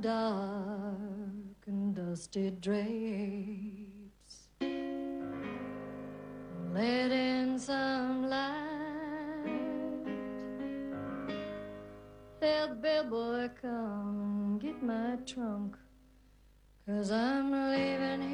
dark and dusty drapes. Let in some light. Tell the bellboy come and get my trunk. Cause I'm leaving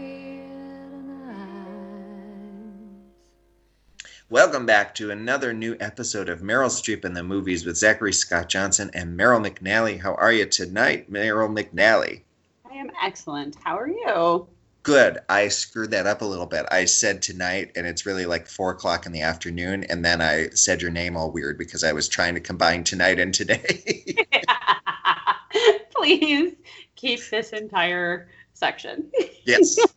Welcome back to another new episode of Meryl Streep in the Movies with Zachary Scott Johnson and Meryl McNally. How are you tonight, Meryl McNally? I am excellent. How are you? Good. I screwed that up a little bit. I said tonight, and it's really like four o'clock in the afternoon, and then I said your name all weird because I was trying to combine tonight and today. Please keep this entire section. yes.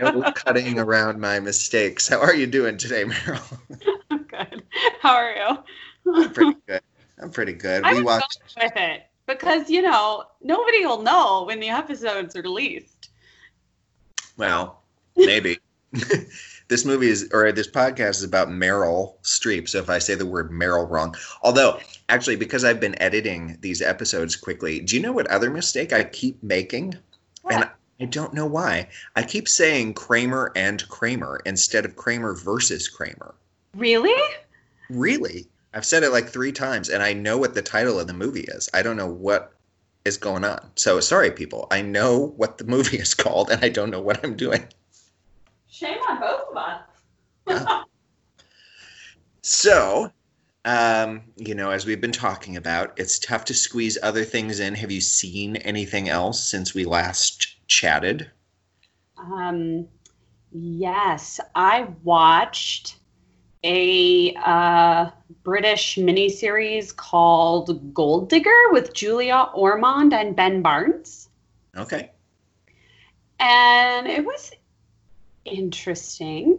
No cutting around my mistakes. How are you doing today, Meryl? I'm good. How are you? I'm pretty good. I'm pretty good. I we watched. with it because you know nobody will know when the episodes are released. Well, maybe. this movie is, or this podcast is about Meryl Streep. So if I say the word Meryl wrong, although actually, because I've been editing these episodes quickly, do you know what other mistake I keep making? And What? I don't know why. I keep saying Kramer and Kramer instead of Kramer versus Kramer. Really? Really? I've said it like three times, and I know what the title of the movie is. I don't know what is going on. So sorry, people. I know what the movie is called, and I don't know what I'm doing. Shame on both of us. Yeah. So, um, you know, as we've been talking about, it's tough to squeeze other things in. Have you seen anything else since we last chatted? Um, yes, I watched a uh, British miniseries called Gold Digger with Julia Ormond and Ben Barnes. Okay. and it was interesting.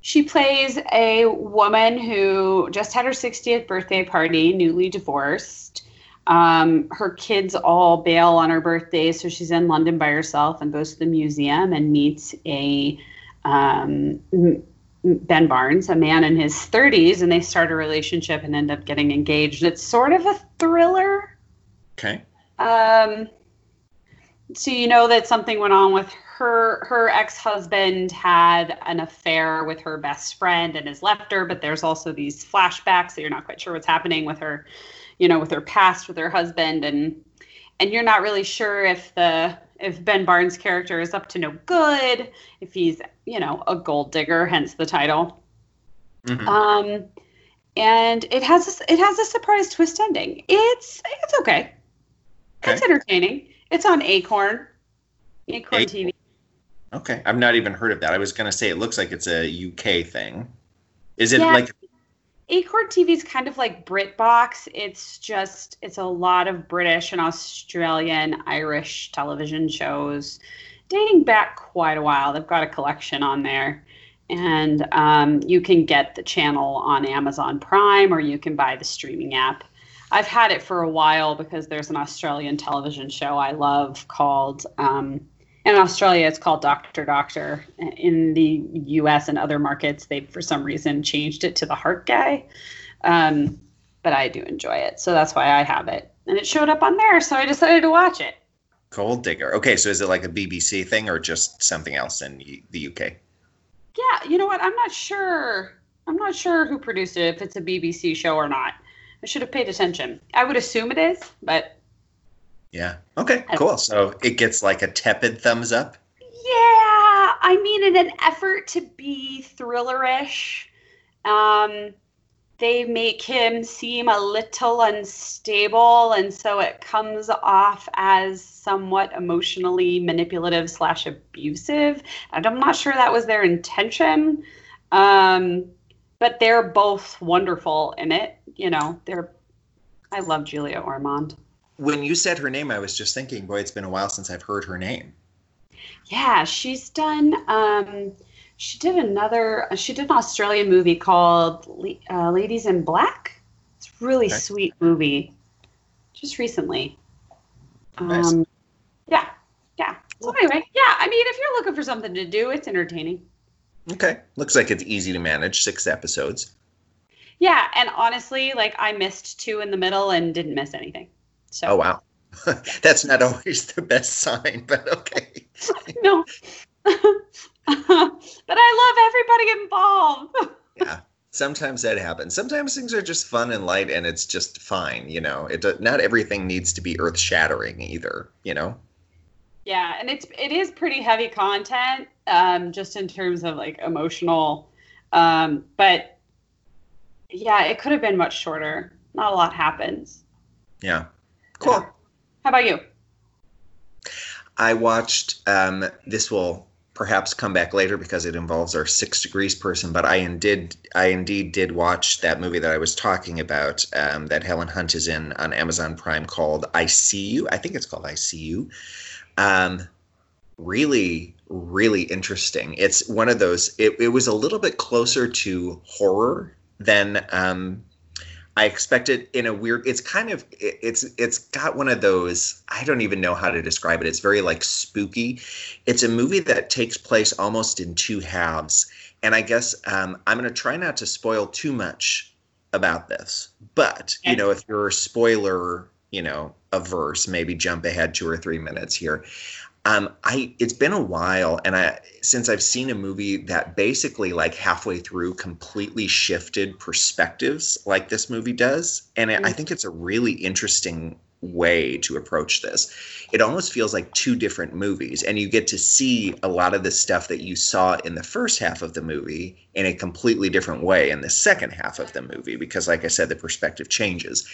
She plays a woman who just had her 60th birthday party, newly divorced. Um, her kids all bail on her birthday, so she's in London by herself and goes to the museum and meets a um, Ben Barnes, a man in his 30s, and they start a relationship and end up getting engaged. It's sort of a thriller. Okay. Um, so you know that something went on with her. Her ex-husband had an affair with her best friend and has left her. But there's also these flashbacks that you're not quite sure what's happening with her, you know, with her past with her husband, and and you're not really sure if the if Ben Barnes' character is up to no good, if he's you know a gold digger, hence the title. Mhm. Um, and it has a, it has a surprise twist ending. It's it's okay. It's entertaining. It's on Acorn, Acorn Acorn. TV. Okay. I've not even heard of that. I was to say it looks like it's a UK thing. Is it Yeah. like Acorn TV is kind of like BritBox. It's just it's a lot of British and Australian, Irish television shows dating back quite a while. They've got a collection on there. And um, you can get the channel on Amazon Prime or you can buy the streaming app. I've had it for a while because there's an Australian television show I love called, um, in Australia, it's called Doctor Doctor. In the US and other markets, they for some reason changed it to the Heart Guy. Um, but I do enjoy it. So that's why I have it. And it showed up on there. So I decided to watch it. Gold Digger? Okay. So is it like a BBC thing or just something else in the UK? Yeah, you know what? I'm not sure. I'm not sure who produced it, if it's a BBC show or not. I should have paid attention. I would assume it is, but Yeah. Okay. Cool. So it gets like a tepid thumbs up. Yeah, I mean, in an effort to be thrillerish, um, they make him seem a little unstable, and so it comes off as somewhat emotionally manipulative slash abusive. And I'm not sure that was their intention, um, but they're both wonderful in it. You know, they're. I love Julia Ormond. When you said her name, I was just thinking, boy, it's been a while since I've heard her name. Yeah, she's done. Um, she did another. She did an Australian movie called uh, Ladies in Black. It's a really Okay. sweet movie. Just recently. Nice. Um, yeah, yeah. So anyway, yeah. I mean, if you're looking for something to do, it's entertaining. Okay. Looks like it's easy to manage. Six episodes. Yeah, and honestly, like I missed two in the middle and didn't miss anything. So Oh wow. That's not always the best sign, but okay. no. but I love everybody involved. yeah. Sometimes that happens. Sometimes things are just fun and light and it's just fine, you know. It not everything needs to be earth-shattering either, you know. Yeah, and it's it is pretty heavy content um just in terms of like emotional um but yeah, it could have been much shorter. Not a lot happens. Yeah. Cool. How about you? I watched um this will perhaps come back later because it involves our six degrees person. But I indeed, I indeed did watch that movie that I was talking about um, that Helen Hunt is in on Amazon Prime called "I See You." I think it's called "I See You." Um, really, really interesting. It's one of those. It, it was a little bit closer to horror than um, I expect it in a weird. It's kind of it's it's got one of those. I don't even know how to describe it. It's very like spooky. It's a movie that takes place almost in two halves, and I guess um, I'm going to try not to spoil too much about this. But you know, if you're a spoiler, you know, averse, maybe jump ahead two or three minutes here. Um, I it's been a while, and I since I've seen a movie that basically like halfway through completely shifted perspectives, like this movie does, and I think it's a really interesting way to approach this. It almost feels like two different movies, and you get to see a lot of the stuff that you saw in the first half of the movie in a completely different way in the second half of the movie, because, like I said, the perspective changes.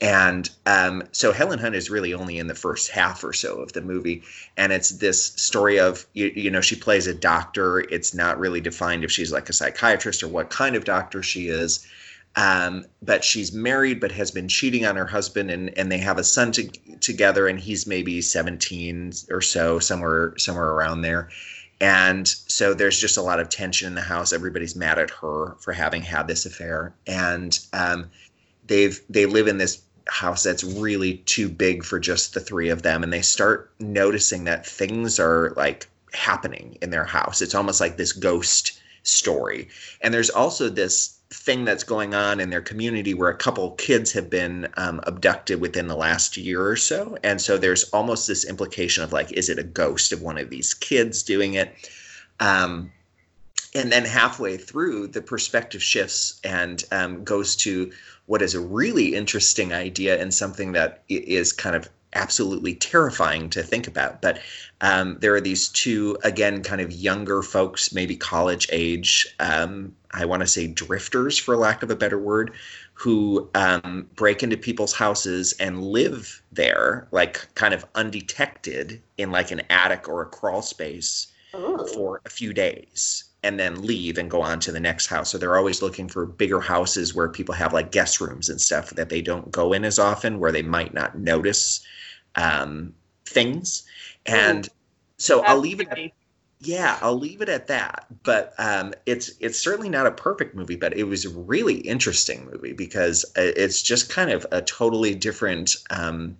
And um, so Helen Hunt is really only in the first half or so of the movie, and it's this story of you, you know she plays a doctor. It's not really defined if she's like a psychiatrist or what kind of doctor she is um, but she's married, but has been cheating on her husband, and and they have a son to, together, and he's maybe seventeen or so, somewhere somewhere around there. And so there's just a lot of tension in the house. Everybody's mad at her for having had this affair, and um, they've they live in this house that's really too big for just the three of them, and they start noticing that things are like happening in their house. It's almost like this ghost story, and there's also this thing that's going on in their community where a couple kids have been um, abducted within the last year or so. And so there's almost this implication of like is it a ghost of one of these kids doing it? Um, and then halfway through the perspective shifts and um, goes to what is a really interesting idea and something that is kind of absolutely terrifying to think about. But um, there are these two, again, kind of younger folks, maybe college age, um, I want to say drifters, for lack of a better word, who um, break into people's houses and live there, like kind of undetected in like an attic or a crawl space Ooh. for a few days and then leave and go on to the next house. So they're always looking for bigger houses where people have like guest rooms and stuff that they don't go in as often, where they might not notice um, things. And so I'll leave it. At, yeah, I'll leave it at that. But um, it's it's certainly not a perfect movie, but it was a really interesting movie because it's just kind of a totally different. Um,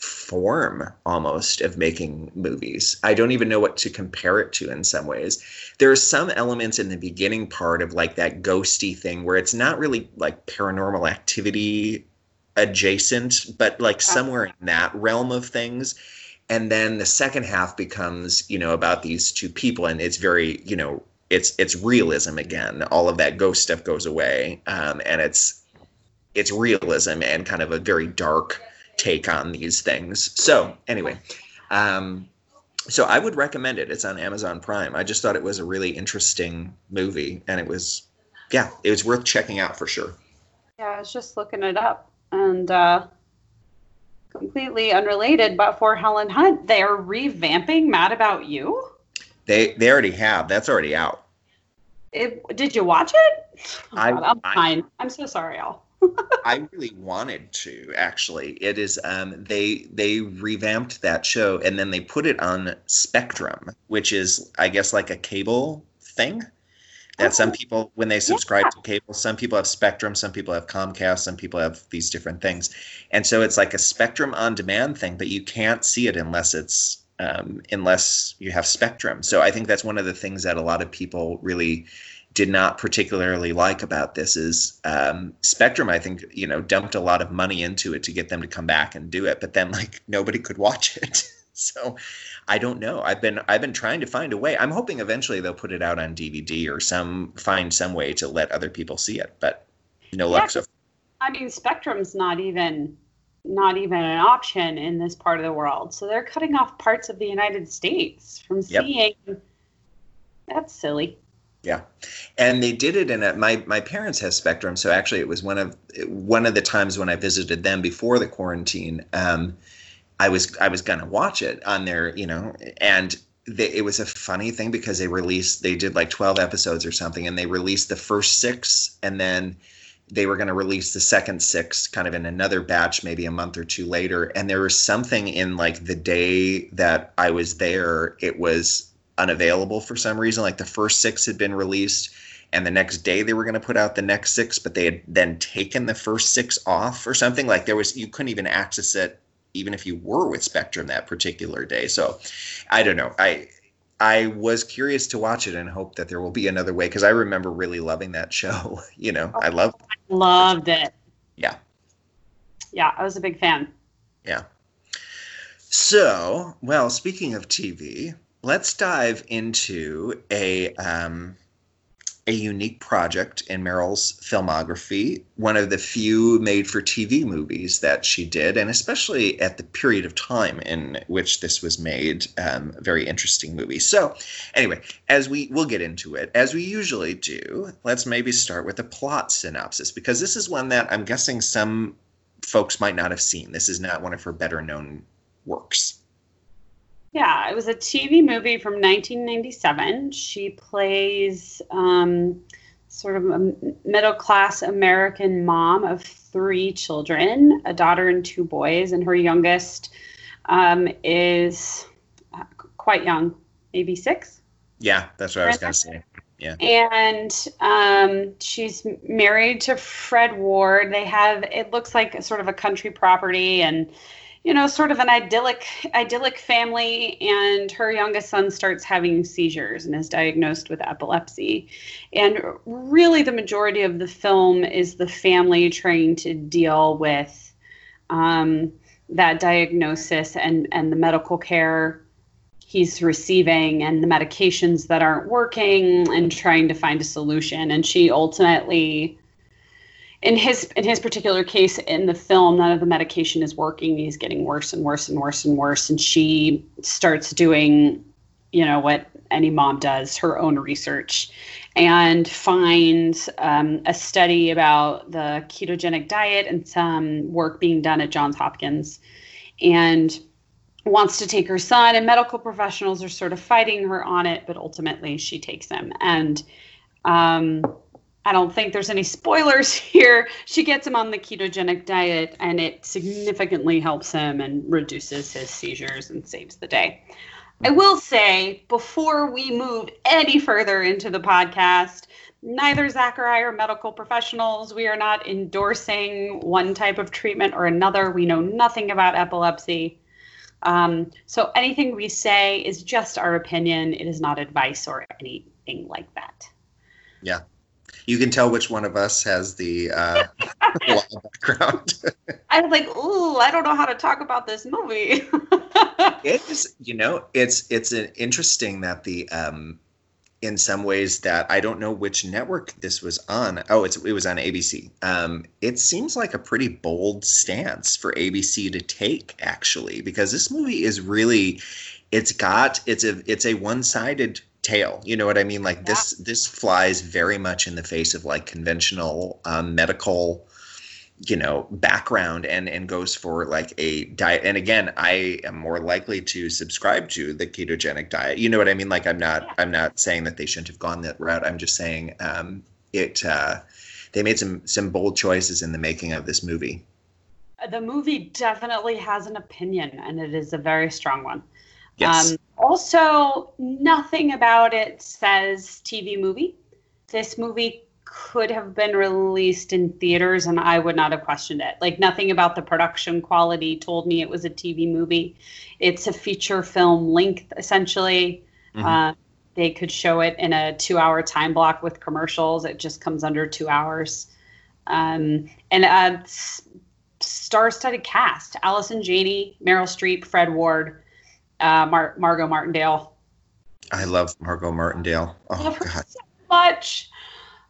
form almost of making movies. I don't even know what to compare it to in some ways. There are some elements in the beginning part of like that ghosty thing where it's not really like paranormal activity adjacent, but like somewhere in that realm of things. And then the second half becomes, you know, about these two people, and it's very, you know, it's it's realism again. All of that ghost stuff goes away, um, and it's it's realism and kind of a very dark take on these things. So anyway, um, so I would recommend it. It's on Amazon Prime. I just thought it was a really interesting movie, and it was, yeah, it was worth checking out for sure. Yeah, I was just looking it up and uh, completely unrelated, but for Helen Hunt, they're revamping Mad About You. They they already have. That's already out. It, did you watch it? Oh, I, am fine. I'm so sorry, Al. I really wanted to actually. It is um they they revamped that show and then they put it on Spectrum, which is I guess like a cable thing that some people when they subscribe yeah. to cable some people have spectrum some people have comcast some people have these different things and so it's like a spectrum on demand thing but you can't see it unless it's um, unless you have spectrum so i think that's one of the things that a lot of people really did not particularly like about this is um, Spectrum. I think you know dumped a lot of money into it to get them to come back and do it, but then like nobody could watch it. so I don't know. I've been I've been trying to find a way. I'm hoping eventually they'll put it out on DVD or some find some way to let other people see it, but no Yeah, luck so. I mean, Spectrum's not even not even an option in this part of the world. So they're cutting off parts of the United States from Yep. seeing. That's silly. Yeah, and they did it in a my my parents have Spectrum, so actually it was one of one of the times when I visited them before the quarantine. Um, I was I was gonna watch it on their you know, and they, it was a funny thing because they released they did like twelve episodes or something, and they released the first six, and then they were going to release the second six kind of in another batch maybe a month or two later and there was something in like the day that i was there it was unavailable for some reason like the first six had been released and the next day they were going to put out the next six but they had then taken the first six off or something like there was you couldn't even access it even if you were with spectrum that particular day so i don't know i I was curious to watch it and hope that there will be another way because I remember really loving that show. You know, I love Loved it. Yeah. Yeah, I was a big fan. Yeah. So, well, speaking of TV, let's dive into a um, a unique project in Meryl's filmography. One of the few made-for-TV movies that she did, and especially at the period of time in which this was made, um, a very interesting movie. So, anyway, as we we'll get into it as we usually do. Let's maybe start with a plot synopsis because this is one that I'm guessing some folks might not have seen. This is not one of her better known works. Yeah, it was a TV movie from 1997. She plays um, sort of a middle class American mom of three children a daughter and two boys, and her youngest um, is uh, quite young, maybe six. Yeah, that's what I was going to say. Yeah. And um, she's married to Fred Ward. They have, it looks like a sort of a country property and you know, sort of an idyllic idyllic family, and her youngest son starts having seizures and is diagnosed with epilepsy. And really, the majority of the film is the family trying to deal with um, that diagnosis and and the medical care he's receiving and the medications that aren't working and trying to find a solution. And she ultimately in his in his particular case in the film none of the medication is working. He's getting worse and worse and worse and worse. And she starts doing you know what any mom does her own research and finds um, a study about the ketogenic diet and some work being done at johns hopkins and wants to take her son. And medical professionals are sort of fighting her on it but ultimately she takes him. And um, I don't think there's any spoilers here. She gets him on the ketogenic diet and it significantly helps him and reduces his seizures and saves the day. I will say before we move any further into the podcast, neither Zach or I are medical professionals. We are not endorsing one type of treatment or another. We know nothing about epilepsy. Um, so anything we say is just our opinion. It is not advice or anything like that. You can tell which one of us has the uh, background. I was like, ooh, I don't know how to talk about this movie. it is, you know, it's it's an interesting that the um, in some ways that I don't know which network this was on. Oh, it's it was on ABC. Um, it seems like a pretty bold stance for ABC to take, actually, because this movie is really, it's got it's a it's a one sided tale. You know what I mean? Like this this flies very much in the face of like conventional um, medical you know background and and goes for like a diet and again i am more likely to subscribe to the ketogenic diet you know what i mean like i'm not Yeah. i'm not saying that they shouldn't have gone that route i'm just saying um it uh they made some some bold choices in the making of this movie the movie definitely has an opinion, and it is a very strong one. Yes Um, also, nothing about it says TV movie. This movie could have been released in theaters, and I would not have questioned it. Like, nothing about the production quality told me it was a TV movie. It's a feature film length, essentially. Mhm. Uh, they could show it in a two-hour time block with commercials. It just comes under two hours. Um, and a star-studded cast: Allison Janney, Meryl Streep, Fred Ward, uh, Mar- Margot Martindale. I love Margot Martindale. Oh love her God. so much.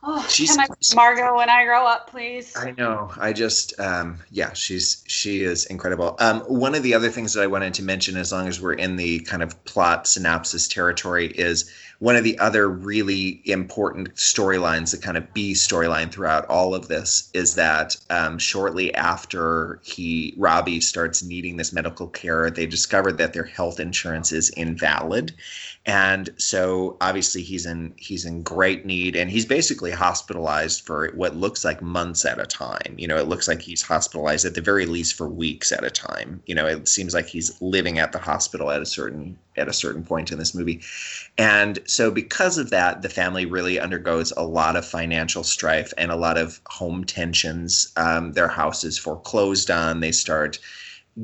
Oh, She's- can I Margot when I grow up, please? I know. I just, um, yeah, she's she is incredible. Um, one of the other things that I wanted to mention, as long as we're in the kind of plot synopsis territory, is one of the other really important storylines, the kind of B storyline throughout all of this, is that um, shortly after he Robbie starts needing this medical care, they discover that their health insurance is invalid, and so obviously he's in he's in great need, and he's basically hospitalized for what looks like months at a time. You know, it looks like he's hospitalized at the very least for weeks at a time. You know, it seems like he's living at the hospital at a certain at a certain point in this movie. And so because of that, the family really undergoes a lot of financial strife and a lot of home tensions. Um, their house is foreclosed on. They start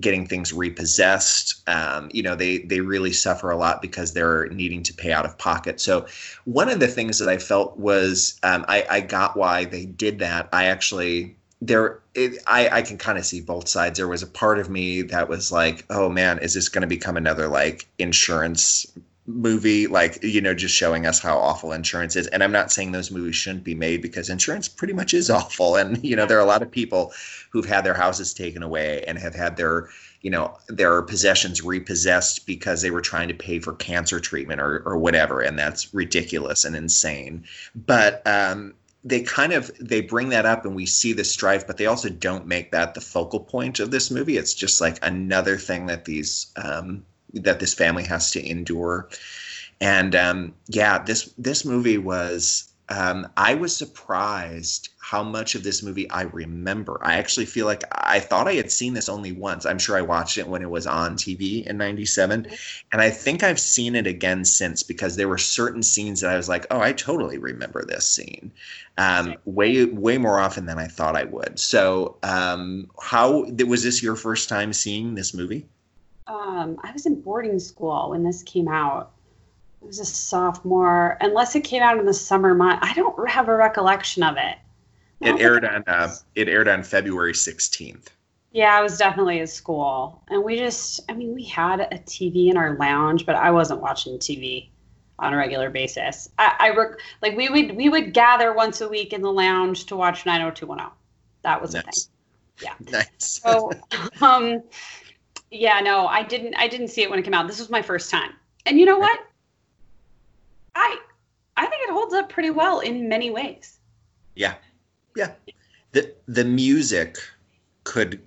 getting things repossessed. Um, you know, they they really suffer a lot because they're needing to pay out of pocket. So one of the things that I felt was um, I, I got why they did that. I actually there it, I, I can kind of see both sides. There was a part of me that was like, oh man, is this going to become another like insurance movie? Like, you know, just showing us how awful insurance is. And I'm not saying those movies shouldn't be made because insurance pretty much is awful. And, you know, there are a lot of people who've had their houses taken away and have had their, you know, their possessions repossessed because they were trying to pay for cancer treatment or, or whatever. And that's ridiculous and insane. But, um, they kind of they bring that up and we see the strife but they also don't make that the focal point of this movie. It's just like another thing that these um, that this family has to endure. And um, yeah this this movie was um, i was surprised how much of this movie i remember i actually feel like i thought i had seen this only once i'm sure i watched it when it was on tv in 97 and i think i've seen it again since because there were certain scenes that i was like oh i totally remember this scene um, way way more often than I thought I would. So, um, how was this your first time seeing this movie? Um, I was in boarding school when this came out. I was a sophomore, unless it came out in the summer month. I don't have a recollection of it. It aired on uh, it aired on February sixteenth. Yeah, I was definitely at school, and we just, I mean, we had a TV in our lounge, but I wasn't watching TV on a regular basis. I, I rec- like we would we would gather once a week in the lounge to watch 90210. That was the thing. Yeah. Nice. So, um, yeah, no, I didn't. I didn't see it when it came out. This was my first time, and you know what? I I think it holds up pretty well in many ways. Yeah, yeah. the The music could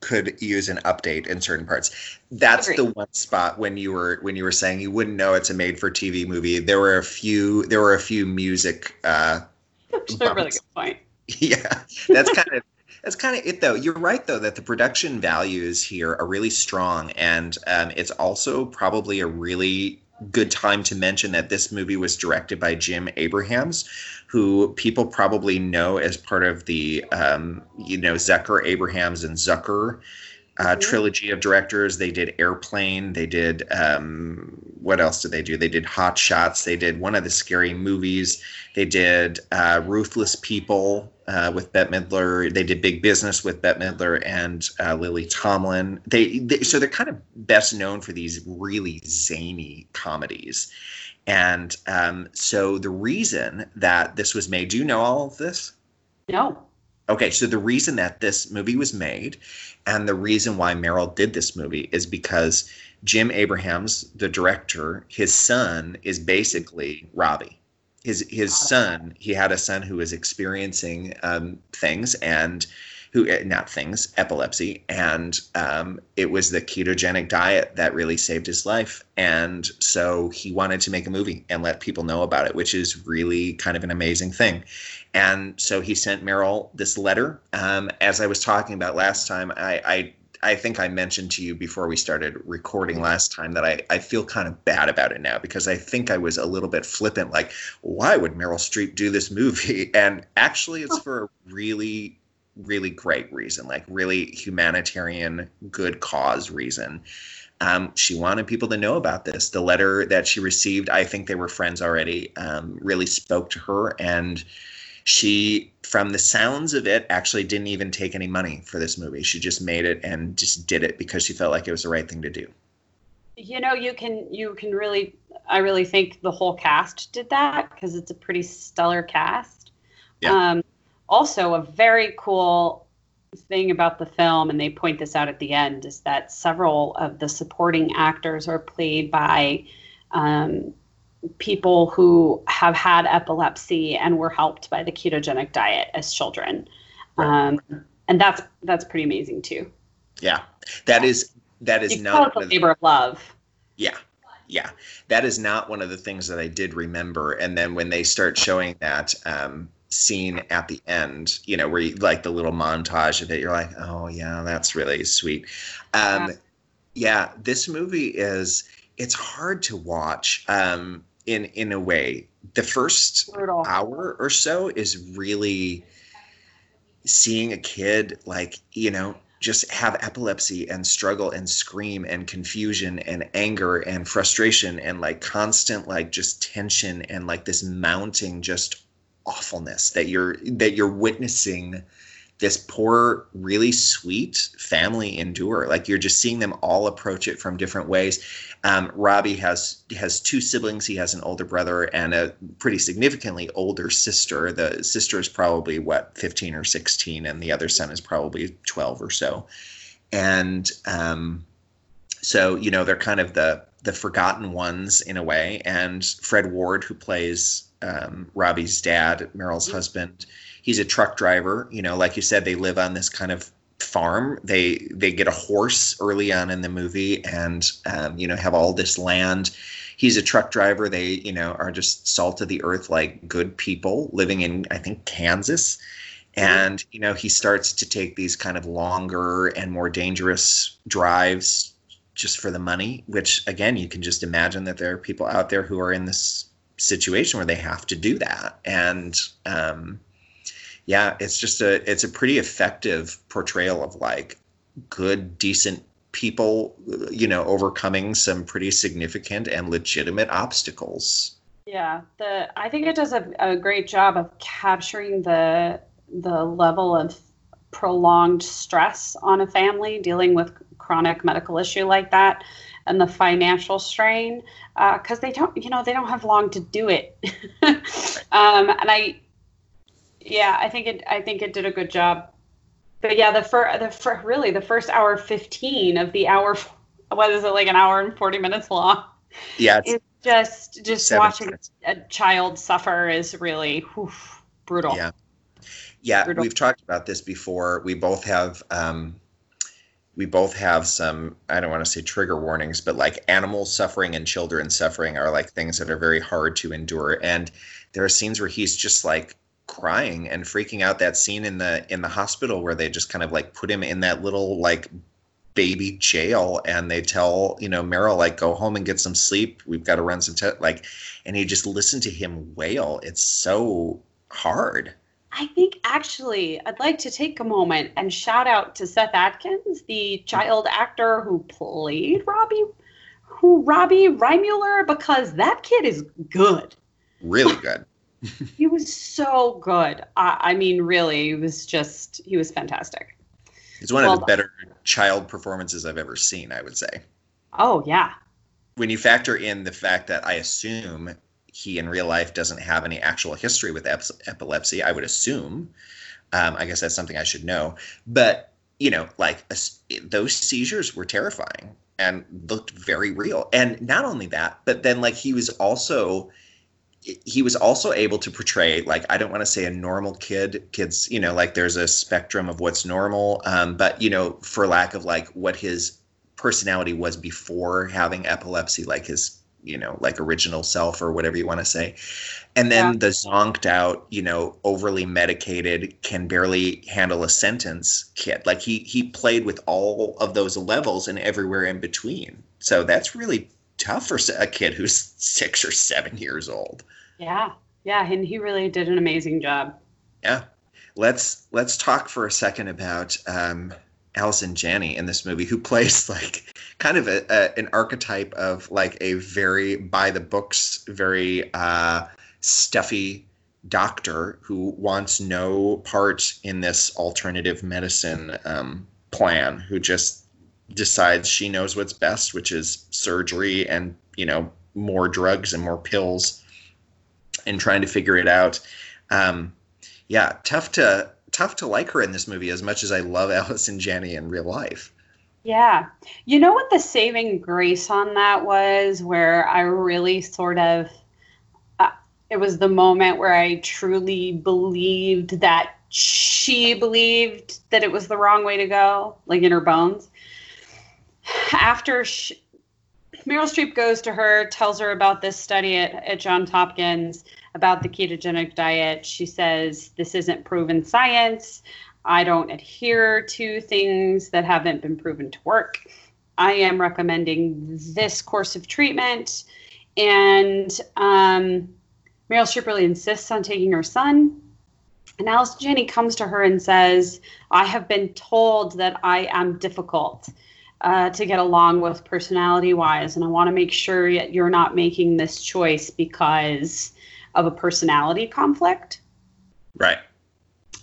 could use an update in certain parts. That's Agreed. the one spot when you were when you were saying you wouldn't know it's a made for TV movie. There were a few there were a few music uh is a really good point. yeah that's kind of that's kind of it though you're right though that the production values here are really strong and um, it's also probably a really good time to mention that this movie was directed by jim abrahams who people probably know as part of the um, you know zucker abrahams and zucker uh, Mhm. trilogy of directors. They did Airplane. They did um, what else did they do? They did Hot Shots. They did one of the scary movies. They did uh, Ruthless People uh, with Bette Midler. They did Big Business with Bette Midler and uh, Lily Tomlin. They, they so they're kind of best known for these really zany comedies. And um, so the reason that this was made, do you know all of this? No. Okay, so the reason that this movie was made and the reason why Meryl did this movie is because Jim Abrahams, the director, his son is basically Robbie. His his son, he had a son who was experiencing um, things and who not things, epilepsy, and um, it was the ketogenic diet that really saved his life. And so he wanted to make a movie and let people know about it, which is really kind of an amazing thing. And so he sent Meryl this letter. Um, as I was talking about last time, I, I I think I mentioned to you before we started recording last time that I, I feel kind of bad about it now because I think I was a little bit flippant, like, why would Meryl Streep do this movie? And actually, it's for a really, really great reason, like really humanitarian, good cause reason. um, she wanted people to know about this. The letter that she received, I think they were friends already, um, really spoke to her. And she, from the sounds of it, actually didn't even take any money for this movie. She just made it and just did it because she felt like it was the right thing to do. You know, you can you can really I really think the whole cast did that because it's a pretty stellar cast. Yeah. Um, also, a very cool thing about the film, and they point this out at the end, is that several of the supporting actors are played by um, people who have had epilepsy and were helped by the ketogenic diet as children. Right. Um, and that's that's pretty amazing too. Yeah, that is that is You not it's a one of the- labor of love. Yeah. Yeah. That is not one of the things that I did remember. And then when they start showing that um, scene at the end, you know, where you like the little montage of it, you're like, oh, yeah, that's really sweet. Um, Yeah. yeah. This movie is, it's hard to watch um, in, in a way. The first Brutal. hour or so is really seeing a kid like you know just have epilepsy and struggle and scream and confusion and anger and frustration and like constant like just tension and like this mounting just awfulness that you're that you're witnessing this poor really sweet family endure. Like you're just seeing them all approach it from different ways. Um, robbie has has two siblings. He has an older brother and a pretty significantly older sister. The sister is probably what 15 or 16 and the other son is probably 12 or so. And um, so you know they're kind of the the forgotten ones in a way. And fred ward who plays um, robbie's dad meryl's husband. He's a truck driver you know like you said they live on this kind of farm. They they get a horse early on in the movie and um, you know have all this land. He's a truck driver. They you know are just salt of the earth like good people living in i think kansas. And you know he starts to take these kind of longer and more dangerous drives just for the money which again you can just imagine that there are people out there who are in this situation where they have to do that. And um yeah it's just a it's a pretty effective portrayal of like good decent people you know overcoming some pretty significant and legitimate obstacles. Yeah, the I think it does a, a great job of capturing the the level of prolonged stress on a family dealing with chronic medical issue like that and the financial strain because they don't you know they don't have long to do it um, and i yeah i think it i think it did a good job but yeah the fir- the fir- really the first hour 15 of the hour what is it like an hour and 40 minutes long yeah it's just just seven watching minutes. a child suffer is really whew, brutal. Yeah. Yeah, we've talked about this before. We both have um, we both have some I don't want to say trigger warnings, but like animal suffering and children suffering are like things that are very hard to endure. And there are scenes where he's just like crying and freaking out. That scene in the in the hospital where they just kind of like put him in that little like baby jail and they tell you know Meryl like go home and get some sleep. We've got to run some te-, like, and you just listen to him wail. It's so hard. I think actually I'd like to take a moment and shout out to Seth Adkins, the child actor who played Robbie, who Robbie Reimuller, because that kid is good. Really good. He was so good. I, I mean, really, he was just he was fantastic. It's one Well of the better child performances I've ever seen, I would say. Oh yeah, When you factor in the fact that I assume he in real life doesn't have any actual history with ep- epilepsy, I would assume. Um, I guess that's something I should know. But, you know, like a those seizures were terrifying and looked very real. And not only that, but then like he was also he was also able to portray like i don't want to say a normal kid kids you know like there's a spectrum of what's normal um, but you know for lack of like what his personality was before having epilepsy like his you know like original self or whatever you want to say. And then Yeah. the zonked out you know overly medicated can barely handle a sentence kid. Like he he played with all of those levels and everywhere in between. So that's really tough for a kid who's six or seven years old. Yeah, yeah, and he really did an amazing job. yeah. Let's let's talk for a second about um Allison Janney in this movie, who plays like kind of a, a, an archetype of like a very by the books, very uh, stuffy doctor who wants no part in this alternative medicine um, plan, who just decides she knows what's best, which is surgery and you know more drugs and more pills, and trying to figure it out. Um, yeah, tough to tough to like her in this movie as much as I love Allison Janney in real life. Yeah. You know what the saving grace on that was where I really sort of uh, it was the moment where I truly believed that she believed that it was the wrong way to go, like in her bones. After she, Meryl Streep goes to her, tells her about this study at, at Johns Hopkins about the ketogenic diet. She says, This isn't proven science. I don't adhere to things that haven't been proven to work. I am recommending this course of treatment. And um, Meryl Streep really insists on taking her son. And Allison Janney comes to her and says, I have been told that I am difficult uh, to get along with personality wise. And I want to make sure that you're not making this choice because of a personality conflict. Right.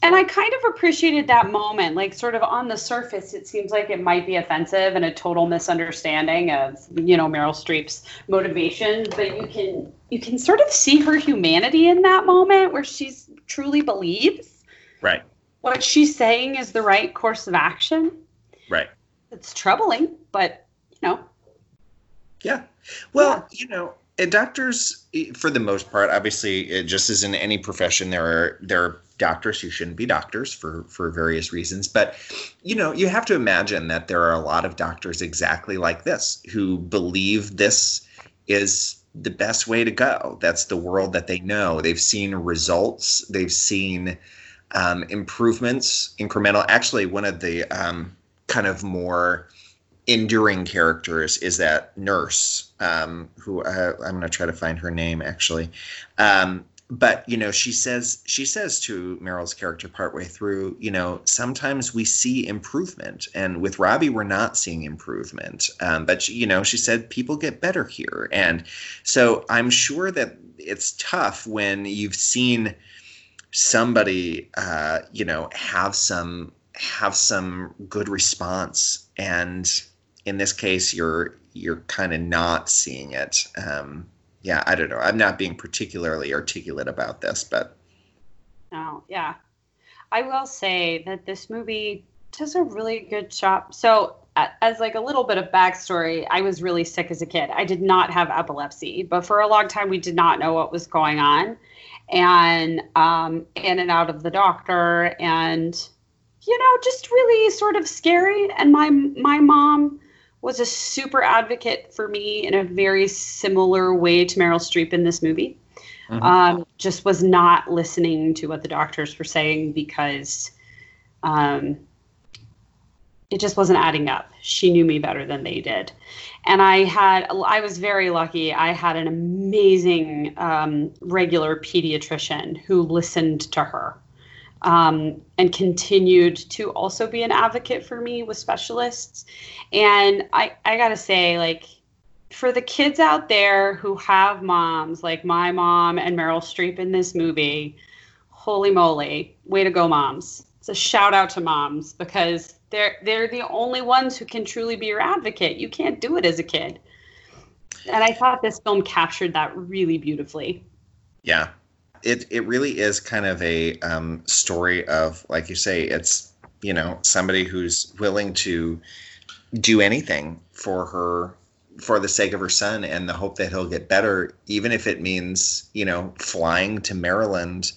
And I kind of appreciated that moment. Like, sort of on the surface, it seems like it might be offensive and a total misunderstanding of, you know, Meryl Streep's motivation. But you can you can sort of see her humanity in that moment where she's truly believes right what she's saying is the right course of action. Right. It's troubling, but you know. Yeah. Well, yeah. you know, doctors, for the most part, obviously, it just as in any profession, there are there are doctors who shouldn't be doctors for for various reasons. But you know, you have to imagine that there are a lot of doctors exactly like this who believe this is the best way to go. That's the world that they know. They've seen results. They've seen um, improvements, incremental. Actually, one of the um, kind of more enduring characters is that nurse um, who uh, I'm going to try to find her name actually. But you know, she says she says to Meryl's character partway through, you know, sometimes we see improvement, and with Robbie, we're not seeing improvement. Um, but she, you know, she said people get better here, and so I'm sure that it's tough when you've seen somebody, uh, you know, have some have some good response. And in this case you're you're kind of not seeing it. Um, yeah i don't know. I'm not being particularly articulate about this but no yeah. I will say that this movie does a really good job. So as like a little bit of backstory i was really sick as a kid. I did not have epilepsy but for a long time we did not know what was going on. And um, in and out of the doctor and you know just really sort of scary. And my my mom was a super advocate for me in a very similar way to Meryl Streep in this movie. Mm-hmm. Um, just was not listening to what the doctors were saying because um, it just wasn't adding up. She knew me better than they did. And I had, I was very lucky. I had an amazing um, regular pediatrician who listened to her um, and continued to also be an advocate for me with specialists. And I, I gotta say, like, for the kids out there who have moms like my mom and Meryl Streep in this movie, holy moly, way to go, moms! It's a shout out to moms because they're they're the only ones who can truly be your advocate. You can't do it as a kid. And I thought this film captured that really beautifully. Yeah, it it really is kind of a um, story of like you say it's you know somebody who's willing to do anything for her for the sake of her son and the hope that he'll get better even if it means you know flying to maryland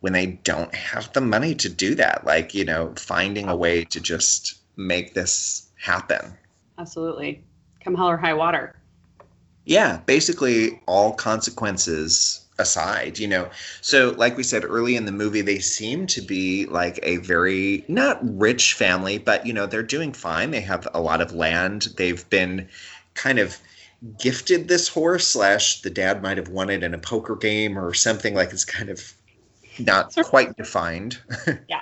when they don't have the money to do that like you know finding a way to just make this happen. Absolutely. Come hell or high water. Yeah basically all consequences aside, you know. So, like we said early in the movie, they seem to be like a very not rich family, but you know, they're doing fine. They have a lot of land. They've been kind of gifted this horse slash the dad might have won it in a poker game or something like it's kind of not quite defined. Yeah.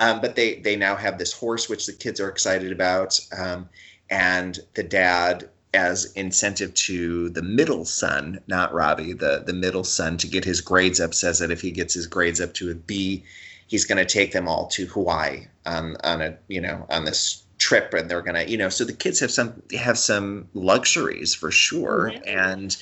um, but they they now have this horse which the kids are excited about, um, and the dad as incentive to the middle son, not Robbie, the the middle son, to get his grades up, says that if he gets his grades up to a B, he's going to take them all to Hawaii on on a you know on this trip, and they're going to you know so the kids have some have some luxuries for sure, Mhm. and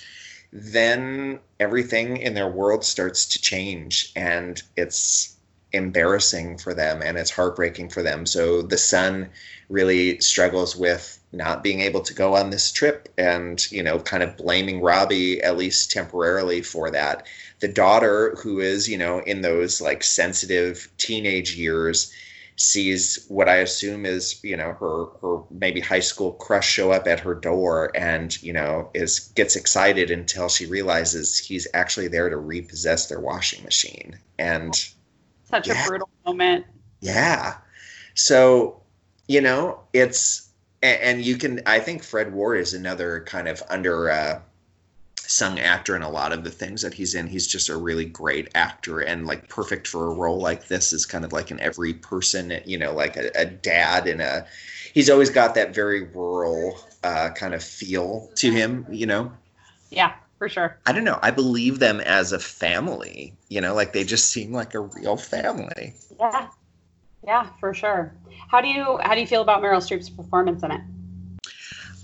then everything in their world starts to change, and it's embarrassing for them and it's heartbreaking for them. So the son really struggles with not being able to go on this trip and you know kind of blaming robbie at least temporarily for that the daughter who is you know in those like sensitive teenage years sees what i assume is you know her her maybe high school crush show up at her door and you know is gets excited until she realizes he's actually there to repossess their washing machine and Such Yeah. a brutal moment. yeah. So, you know, it's and, and you can I think Fred Ward is another kind of under uh sung actor in a lot of the things that he's in. He's just a really great actor and like perfect for a role like this is kind of like an every person, you know, like a, a dad and a he's always got that very rural uh kind of feel to him, you know. Yeah, for sure. I don't know. I believe them as a family, you know, like they just seem like a real family. Yeah. Yeah, for sure. How do you how do you feel about Meryl Streep's performance in it?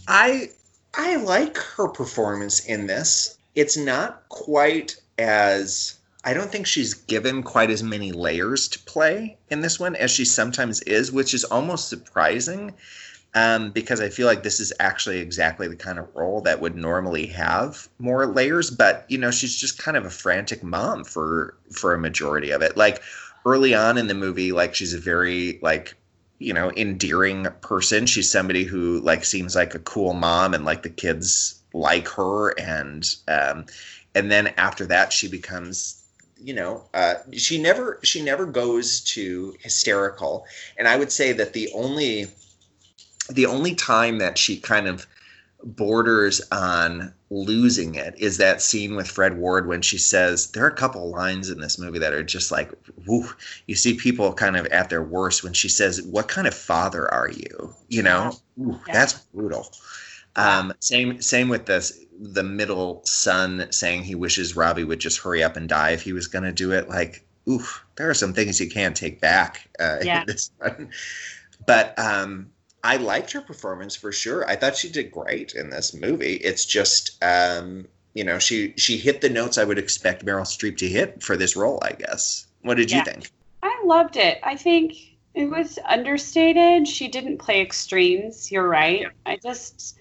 I I like her performance in this. It's not quite as I don't think she's given quite as many layers to play in this one as she sometimes is, which is almost surprising. Um, because I feel like this is actually exactly the kind of role that would normally have more layers. But you know, she's just kind of a frantic mom for for a majority of it. Like early on in the movie, like she's a very like you know endearing person. She's somebody who like seems like a cool mom and like the kids like her. And um and then after that she becomes you know uh she never she never goes to hysterical. And i would say that the only the only time that she kind of borders on losing it is that scene with Fred Ward when she says there are a couple lines in this movie that are just like woo, you see people kind of at their worst when she says what kind of father are you? You know? Ooh, Yeah. that's brutal. Um same same with this the middle son saying he wishes Robbie would just hurry up and die if he was going to do it. Like oof there are some things you can't take back uh, Yeah. in this one. But um I liked her performance for sure. I thought she did great in this movie. It's just um, you know, she she hit the notes I would expect Meryl Streep to hit for this role, I guess. What did you think? I loved it. I think it was understated. She didn't play extremes. You're right. I just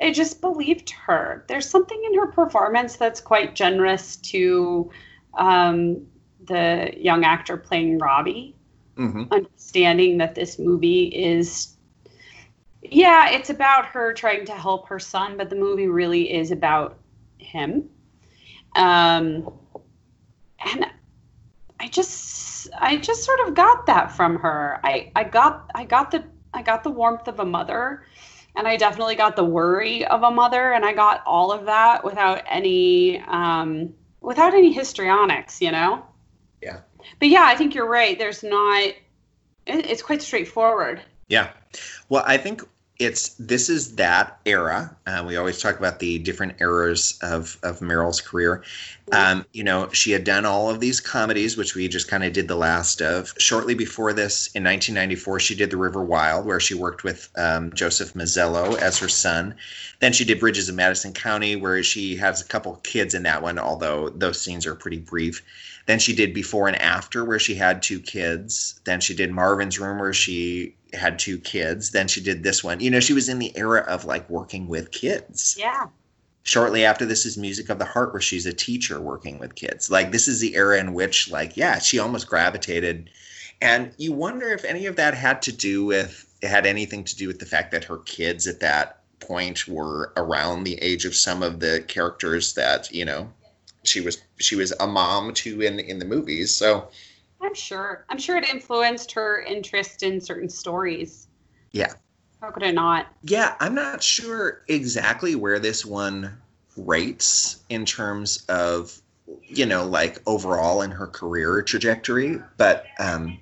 I just believed her. There's something in her performance that's quite generous to um, the young actor playing Robbie, hmm understanding that this movie is yeah, it's about her trying to help her son, but the movie really is about him. Um, and I just I just sort of got that from her. I I got I got the I got the warmth of a mother and I definitely got the worry of a mother and I got all of that without any um without any histrionics, you know? Yeah. But yeah, I think you're right. There's not it, it's quite straightforward. Yeah. Well, I think it's this is that era. Uh, we always talk about the different eras of of Meryl's career. Um, you know, she had done all of these comedies, which we just kind of did the last of. Shortly before this, in 1994, she did The River Wild, where she worked with um, Joseph Mazzello as her son. Then she did Bridges of Madison County, where she has a couple kids in that one, although those scenes are pretty brief. Then she did Before and After, where she had two kids. Then she did Marvin's Room, where she had two kids. Then she did this one. You know, she was in the era of like working with kids. Yeah. Shortly after this is Music of the Heart, where she's a teacher working with kids. Like, this is the era in which, like, yeah, she almost gravitated. And you wonder if any of that had to do with, it had anything to do with the fact that her kids at that point were around the age of some of the characters that, you know, she was she was a mom to in in the movies. So I'm sure. I'm sure it influenced her interest in certain stories. Yeah. How could it not? Yeah, I'm not sure exactly where this one rates in terms of, you know, like overall in her career trajectory, but um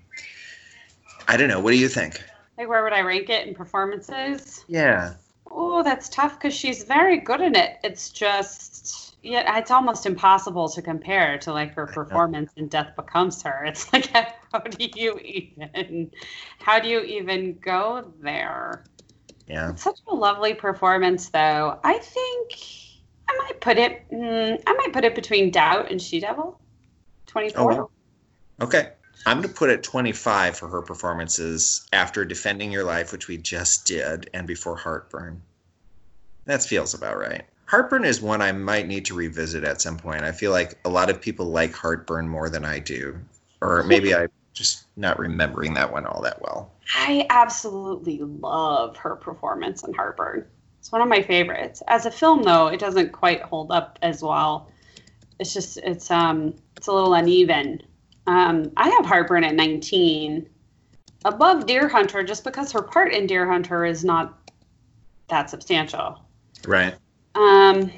I don't know. What do you think? Like, where would I rank it in performances? Yeah. Oh, that's tough because she's very good in it. It's just, yeah, it's almost impossible to compare to like her performance in Death Becomes Her. It's like, how do you even, how do you even go there? Yeah. It's such a lovely performance, though. I think I might put it, mm, I might put it between Doubt and She Devil. 24. Oh. Okay. I'm going to put it 25 for her performances after Defending Your Life, which we just did, and before Heartburn. That feels about right. Heartburn is one I might need to revisit at some point. I feel like a lot of people like Heartburn more than I do. Or maybe I'm just not remembering that one all that well. I absolutely love her performance in Heartburn. It's one of my favorites. As a film, though, it doesn't quite hold up as well. It's just it's um it's a little uneven. Um, I have Heartburn at 19, above Deer Hunter, just because her part in Deer Hunter is not that substantial. Right. Um,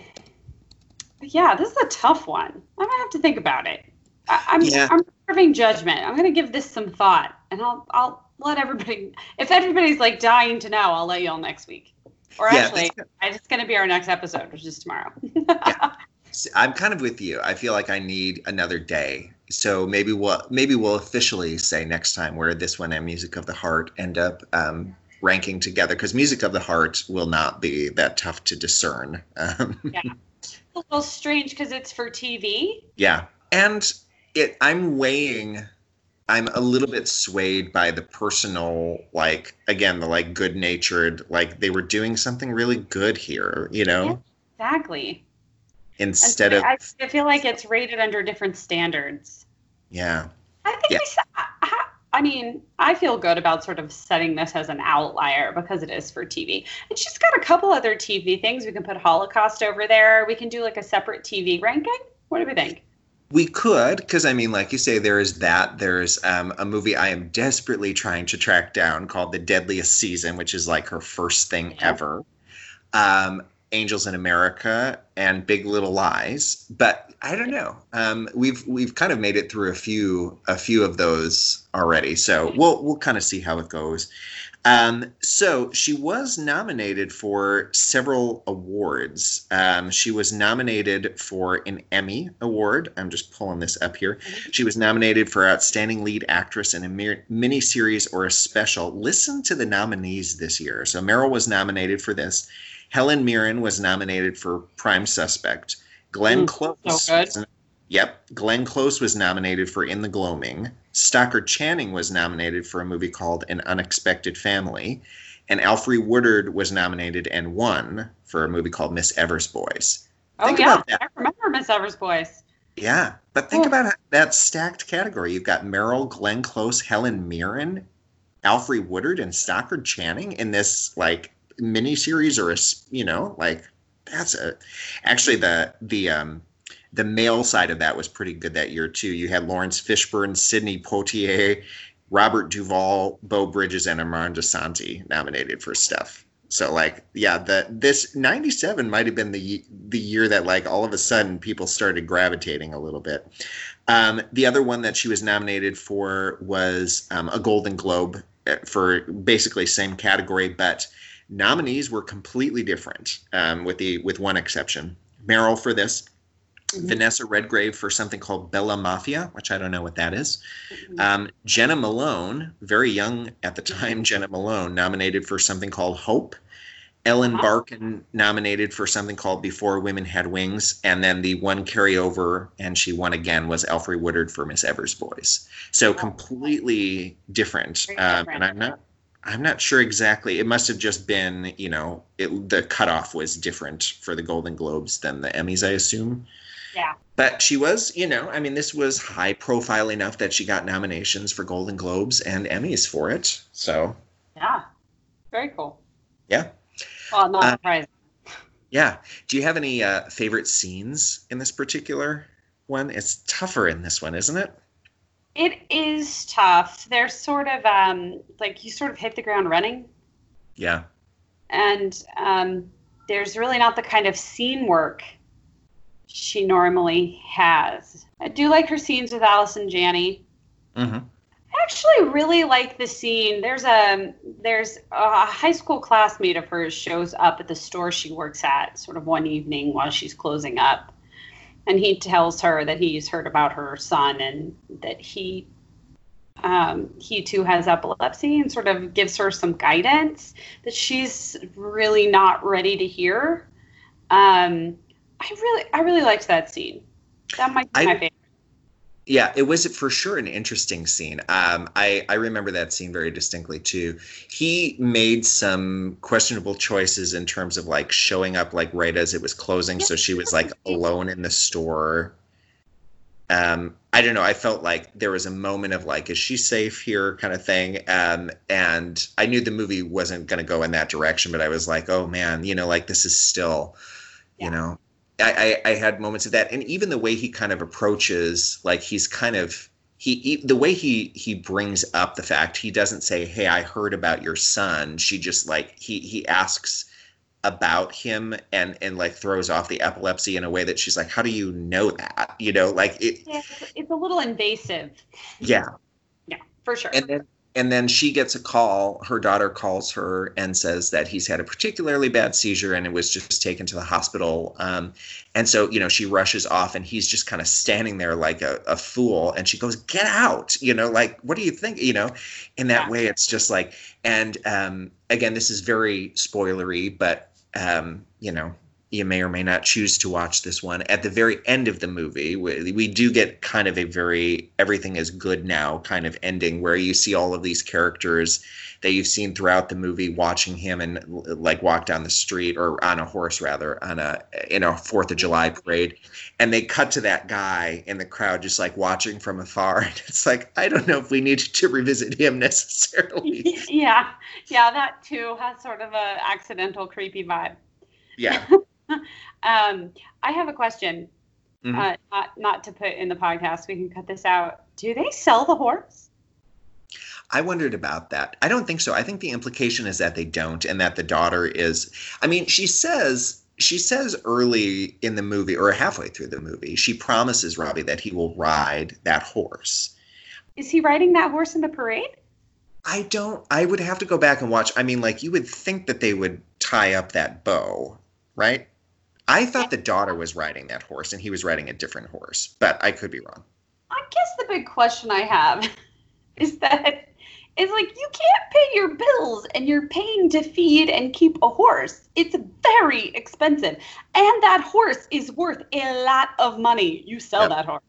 yeah, this is a tough one. I'm gonna have to think about it. I, I'm Yeah. I'm reserving judgment. I'm gonna give this some thought, and I'll I'll let everybody. If everybody's like dying to know, I'll let you all next week. Or Yeah, actually, it's gonna be our next episode, which is tomorrow. yeah. I'm kind of with you. I feel like I need another day. So maybe we'll maybe we'll officially say next time where this one and Music of the Heart end up um, ranking together because Music of the Heart will not be that tough to discern. Um, a little strange because it's for TV. yeah, and it I'm weighing. I'm a little bit swayed by the personal, like again, the like good natured, like they were doing something really good here, you know, Exactly. Instead so of I, I feel like it's rated under different standards. yeah, I think Yeah. I, I- I mean, I feel good about sort of setting this as an outlier because it is for TV. And she's got a couple other TV things. We can put Holocaust over there. We can do like a separate TV ranking. What do we think? We could, because I mean, like you say, there is that. There's um, a movie I am desperately trying to track down called The Deadliest Season, which is like her first thing Yeah. ever. Um, Angels in America and Big Little Lies, but I don't know. Um, we've we've kind of made it through a few a few of those already, so we'll we'll kind of see how it goes. Um, so she was nominated for several awards. Um, she was nominated for an Emmy Award. I'm just pulling this up here. She was nominated for Outstanding Lead Actress in a mir- miniseries or a special. Listen to the nominees this year. So Meryl was nominated for this. Helen Mirren was nominated for Prime Suspect. Glenn Mm, Close. so Yep. Glenn Close was nominated for In the Gloaming. Stockard Channing was nominated for a movie called An Unexpected Family. And Alfre Woodard was nominated and won for a movie called Miss Evers Boys. Oh Think yeah, about that. I remember Miss Evers' Boys. Yeah, but think Oh. about that stacked category. You've got Meryl, Glenn Close, Helen Mirren, Alfre Woodard, and Stockard Channing in this like miniseries or a you know like that's a actually the the um the male side of that was pretty good that year too. You had Laurence Fishburne, Sidney Poitier, Robert Duvall, Beau Bridges, and Armand Assante nominated for stuff. So like yeah, the this '97 might have been the the year that like all of a sudden people started gravitating a little bit. Um, the other one that she was nominated for was um, a Golden Globe uh, for basically same category, but nominees were completely different, um, with the with one exception. Meryl for this, Mhm. Vanessa Redgrave for something called Bella Mafia, which I don't know what that is. Mhm. Um, Jena Malone, very young at the time, Jena Malone, nominated for something called Hope. Ellen Uh-huh. Barkin nominated for something called Before Women Had Wings, and then the one carryover, and she won again, was Alfre Woodard for Miss Evers Boys. So Oh. completely different. Um, different. and I'm not, I'm not sure exactly. It must have just been, you know, it, the cutoff was different for the Golden Globes than the Emmys, I assume. Yeah. But she was, you know, I mean, this was high profile enough that she got nominations for Golden Globes and Emmys for it. So, Yeah, very cool. Yeah. Well, not Uh, surprising. yeah. Do you have any uh, favorite scenes in this particular one? It's tougher in this one, isn't it? It is tough. They're sort of um, like you sort of hit the ground running, Yeah. and um, there's really not the kind of scene work she normally has. I do like her scenes with Allison Janney. hmm I actually really like the scene. There's a there's a high school classmate of hers shows up at the store she works at sort of one evening while she's closing up. And he tells her that he's heard about her son and that he um, he too has epilepsy and sort of gives her some guidance that she's really not ready to hear. Um, I really I really liked that scene. That might be I- my favorite. Yeah, it was for sure an interesting scene. Um, I I remember that scene very distinctly too. He made some questionable choices in terms of like showing up like right as it was closing, so she was like alone in the store. Um, I don't know. I felt like there was a moment of like, is she safe here, kind of thing. Um, and I knew the movie wasn't going to go in that direction, but I was like, oh man, you know, like this is still, you know, I, I, I had moments of that, and even the way he kind of approaches, like he's kind of he, he the way he he brings up the fact he doesn't say, "Hey, I heard about your son." She just like he he asks about him and and like throws off the epilepsy in a way that she's like, "How do you know that?" You know, like it. Yeah, it's, a little invasive. Yeah, Yeah, for sure. and then and then she gets a call her daughter calls her and says that he's had a particularly bad seizure and it was just taken to the hospital. Um, and so you know she rushes off and he's just kind of standing there like a, a fool. And she goes get out you know like what do you think? You know? In that Yeah. way it's just like and um, again this is very spoilery but um, you know you may or may not choose to watch this one. At the very end of the movie, we, we do get kind of a very everything is good now kind of ending where you see all of these characters that you've seen throughout the movie watching him and like walk down the street or on a horse rather on a in a 4th of July parade and they cut to that guy in the crowd just like watching from afar and it's like I don't know if we need to revisit him necessarily. yeah, yeah, that too has sort of a accidental creepy vibe. Yeah. Um, I have a question. Mhm. Uh, not not to put in the podcast. We can cut this out. Do they sell the horse? I wondered about that. I don't think so. I think the implication is that they don't, and that the daughter is. I mean, she says she says early in the movie or halfway through the movie, she promises Robbie that he will ride that horse. Is he riding that horse in the parade? I don't. I would have to go back and watch. I mean, like you would think that they would tie up that bow, right? I thought the daughter was riding that horse and he was riding a different horse, but I could be wrong. I guess the big question I have is that it's like you can't pay your bills and you're paying to feed and keep a horse. It's very expensive. And that horse is worth a lot of money. You sell Yep. that horse.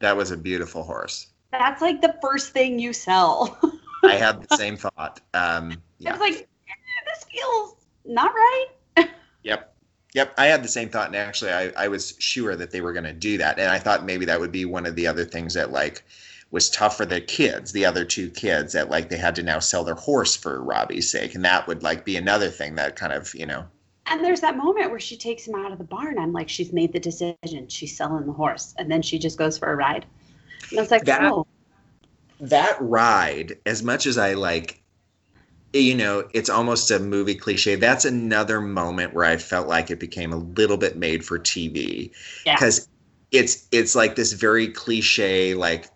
That was a beautiful horse. That's like the first thing you sell. I had the same thought. Um, I was like, eh, this feels not right. Yep. Yep. I had the same thought. And actually, I, I was sure that they were going to do that. And I thought maybe that would be one of the other things that, like, was tough for the kids, the other two kids, that, like, they had to now sell their horse for Robbie's sake. And that would, like, be another thing that kind of, you know, And there's that moment where she takes him out of the barn. I'm like, she's made the decision. She's selling the horse. And then she just goes for a ride. And I was like, That- oh, that ride, as much as I like, you know, it's almost a movie cliche. That's another moment where I felt like it became a little bit made for TV Yeah. because it's it's like this very cliche, like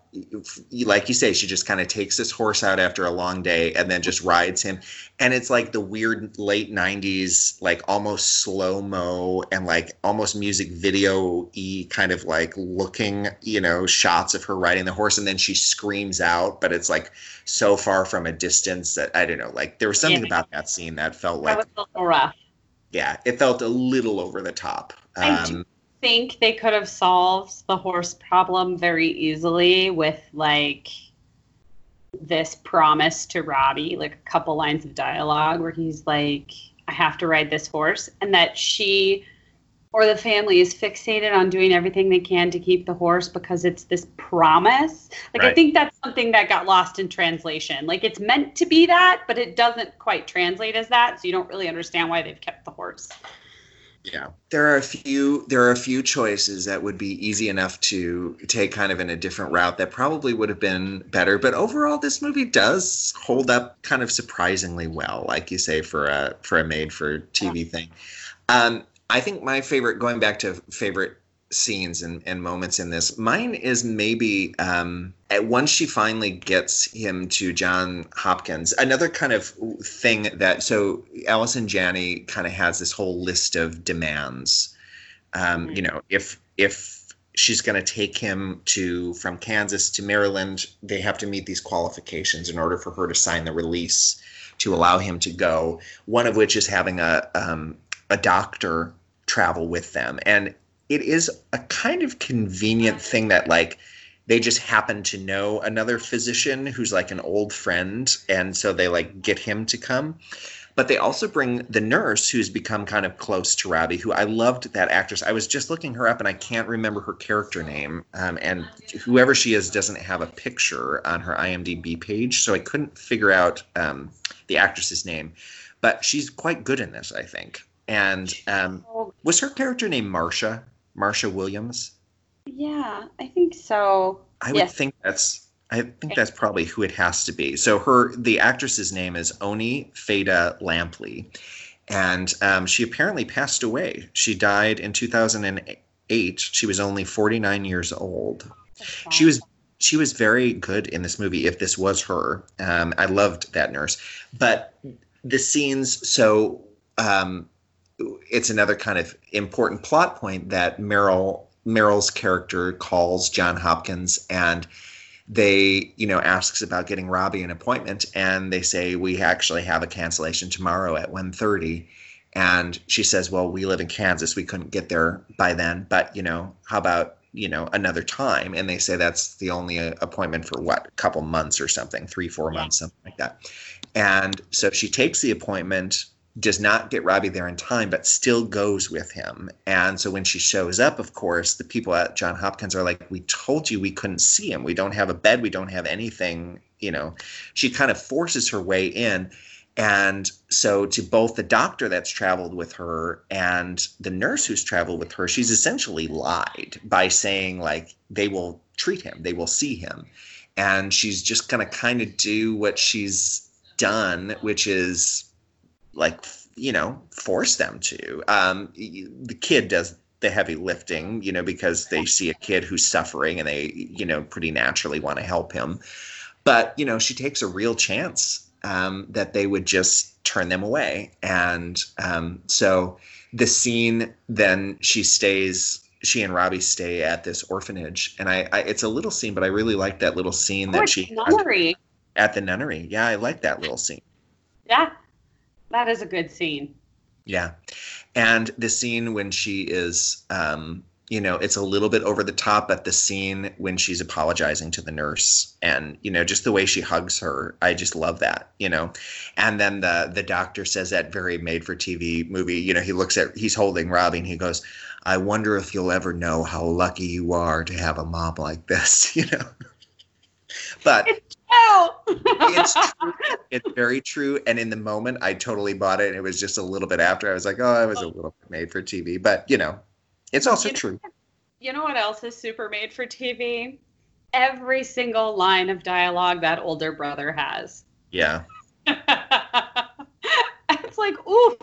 like you say, she just kind of takes this horse out after a long day and then just rides him, and it's like the weird late '90s, like almost slow mo and like almost music video y kind of like looking, you know, shots of her riding the horse, and then she screams out, but it's like so far from a distance that I don't know. Like there was something Yeah. about that scene that felt that like, was a little rough. yeah, it felt a little over the top. Um, think they could have solved the horse problem very easily with like this promise to Robbie, like a couple lines of dialogue where he's like, I have to ride this horse, and that she or the family is fixated on doing everything they can to keep the horse because it's this promise. Like, I think that's something that got lost in translation. Like, it's meant to be that, but it doesn't quite translate as that. So you don't really understand why they've kept the horse. Yeah. There are a few there are a few choices that would be easy enough to take kind of in a different route that probably would have been better, but overall this movie does hold up kind of surprisingly well, like you say for a for a made for TV thing. Um I think my favorite going back to favorite scenes and, and moments in this. Mine is maybe um, at once she finally gets him to John Hopkins. Another kind of thing that so Allison Janney kind of has this whole list of demands. Um, You know, if if she's going to take him to from Kansas to Maryland, they have to meet these qualifications in order for her to sign the release to allow him to go. One of which is having a um, a doctor travel with them, and it is a kind of convenient thing that like they just happen to know another physician who's like an old friend and so they like get him to come but they also bring the nurse who's become kind of close to Robbie, who I loved that actress. I was just looking her up and I can't remember her character name. Um, and whoever she is doesn't have a picture on her IMDb page, so I couldn't figure out um, the actress's name. But she's quite good in this, I think. And um, was her character named Marsha? Marsha Williams? Yeah, I think so. I would Yes. think that's I think that's probably who it has to be. So her the actress's name is Oni Faida Lampley, and um, she apparently passed away. She died in 2008. She was only 49 years old. She was she was very good in this movie. If this was her, um, I loved that nurse. But the scenes, so um, it's another kind of important plot point that Meryl Meryl's character calls John Hopkins and they you know asks about getting Robbie an appointment and they say we actually have a cancellation tomorrow at 1:30 and she says well we live in Kansas. We couldn't get there by then but you know how about you know another time? And they say that's the only uh, appointment for what a couple months or something 3 4 months something like that. And so she takes the appointment does not get Robbie there in time, but still goes with him. And so when she shows up, of course, the people at John Hopkins are like, We told you we couldn't see him. We don't have a bed. We don't have anything. You know, she kind of forces her way in. And so, to both the doctor that's traveled with her and the nurse who's traveled with her, she's essentially lied by saying, like, they will treat him, they will see him. And she's just going to kind of do what she's done, which is like you know force them to. Um the kid does the heavy lifting you know because they see a kid who's suffering and they you know pretty naturally want to help him. But you know she takes a real chance um that they would just turn them away. And um so the scene then she stays she and Robbie stay at this orphanage. And I, I it's a little scene but I really like that little scene Oh, that she nunnery. at the nunnery. Yeah I like that little scene. Yeah, that is a good scene. Yeah. And the scene when she is, um, you know, it's a little bit over the top, but the scene when she's apologizing to the nurse and, you know, just the way she hugs her, I just love that, you know. And then the the doctor says that very made for TV movie, you know, he looks at he's holding Robbie and he goes, I wonder if you'll ever know how lucky you are to have a mom like this, you know. But Oh, it's true. It's very true. And in the moment, I totally bought it. And It was just a little bit after. I was like, oh, it was a little bit made for TV. But, you know, it's also You know- true. You know what else is super made for TV? Every single line of dialogue that older brother has. Yeah. it's like oof,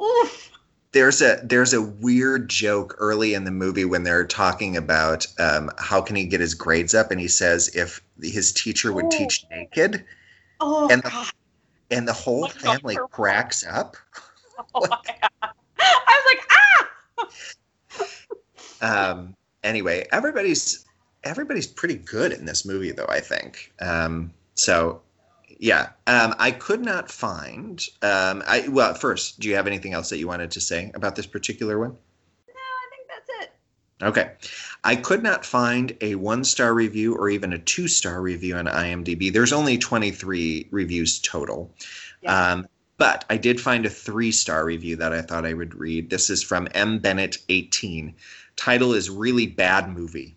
oof. There's a there's a weird joke early in the movie when they're talking about um, how can he get his grades up, and he says if his teacher would Oh. teach naked, Oh And the- God. and the whole Dr. family cracks up. Oh. I was like, ah. um anyway everybody's everybody's pretty good in this movie though i think um so yeah um i could not find um i well first do you have anything else that you wanted to say about this particular one No, I think that's it. okay i could not find a one star review or even a two star review on imdb there's only 23 reviews total Yeah. um, but I did find a three star review that I thought I would read. This is from M. Bennett 18. Title is Really Bad Movie.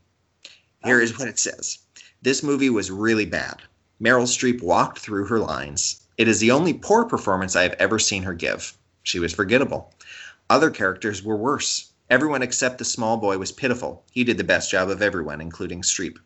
Here is what it says This movie was really bad. Meryl Streep walked through her lines. It is the only poor performance I have ever seen her give. She was forgettable. Other characters were worse. Everyone except the small boy was pitiful. He did the best job of everyone, including Streep.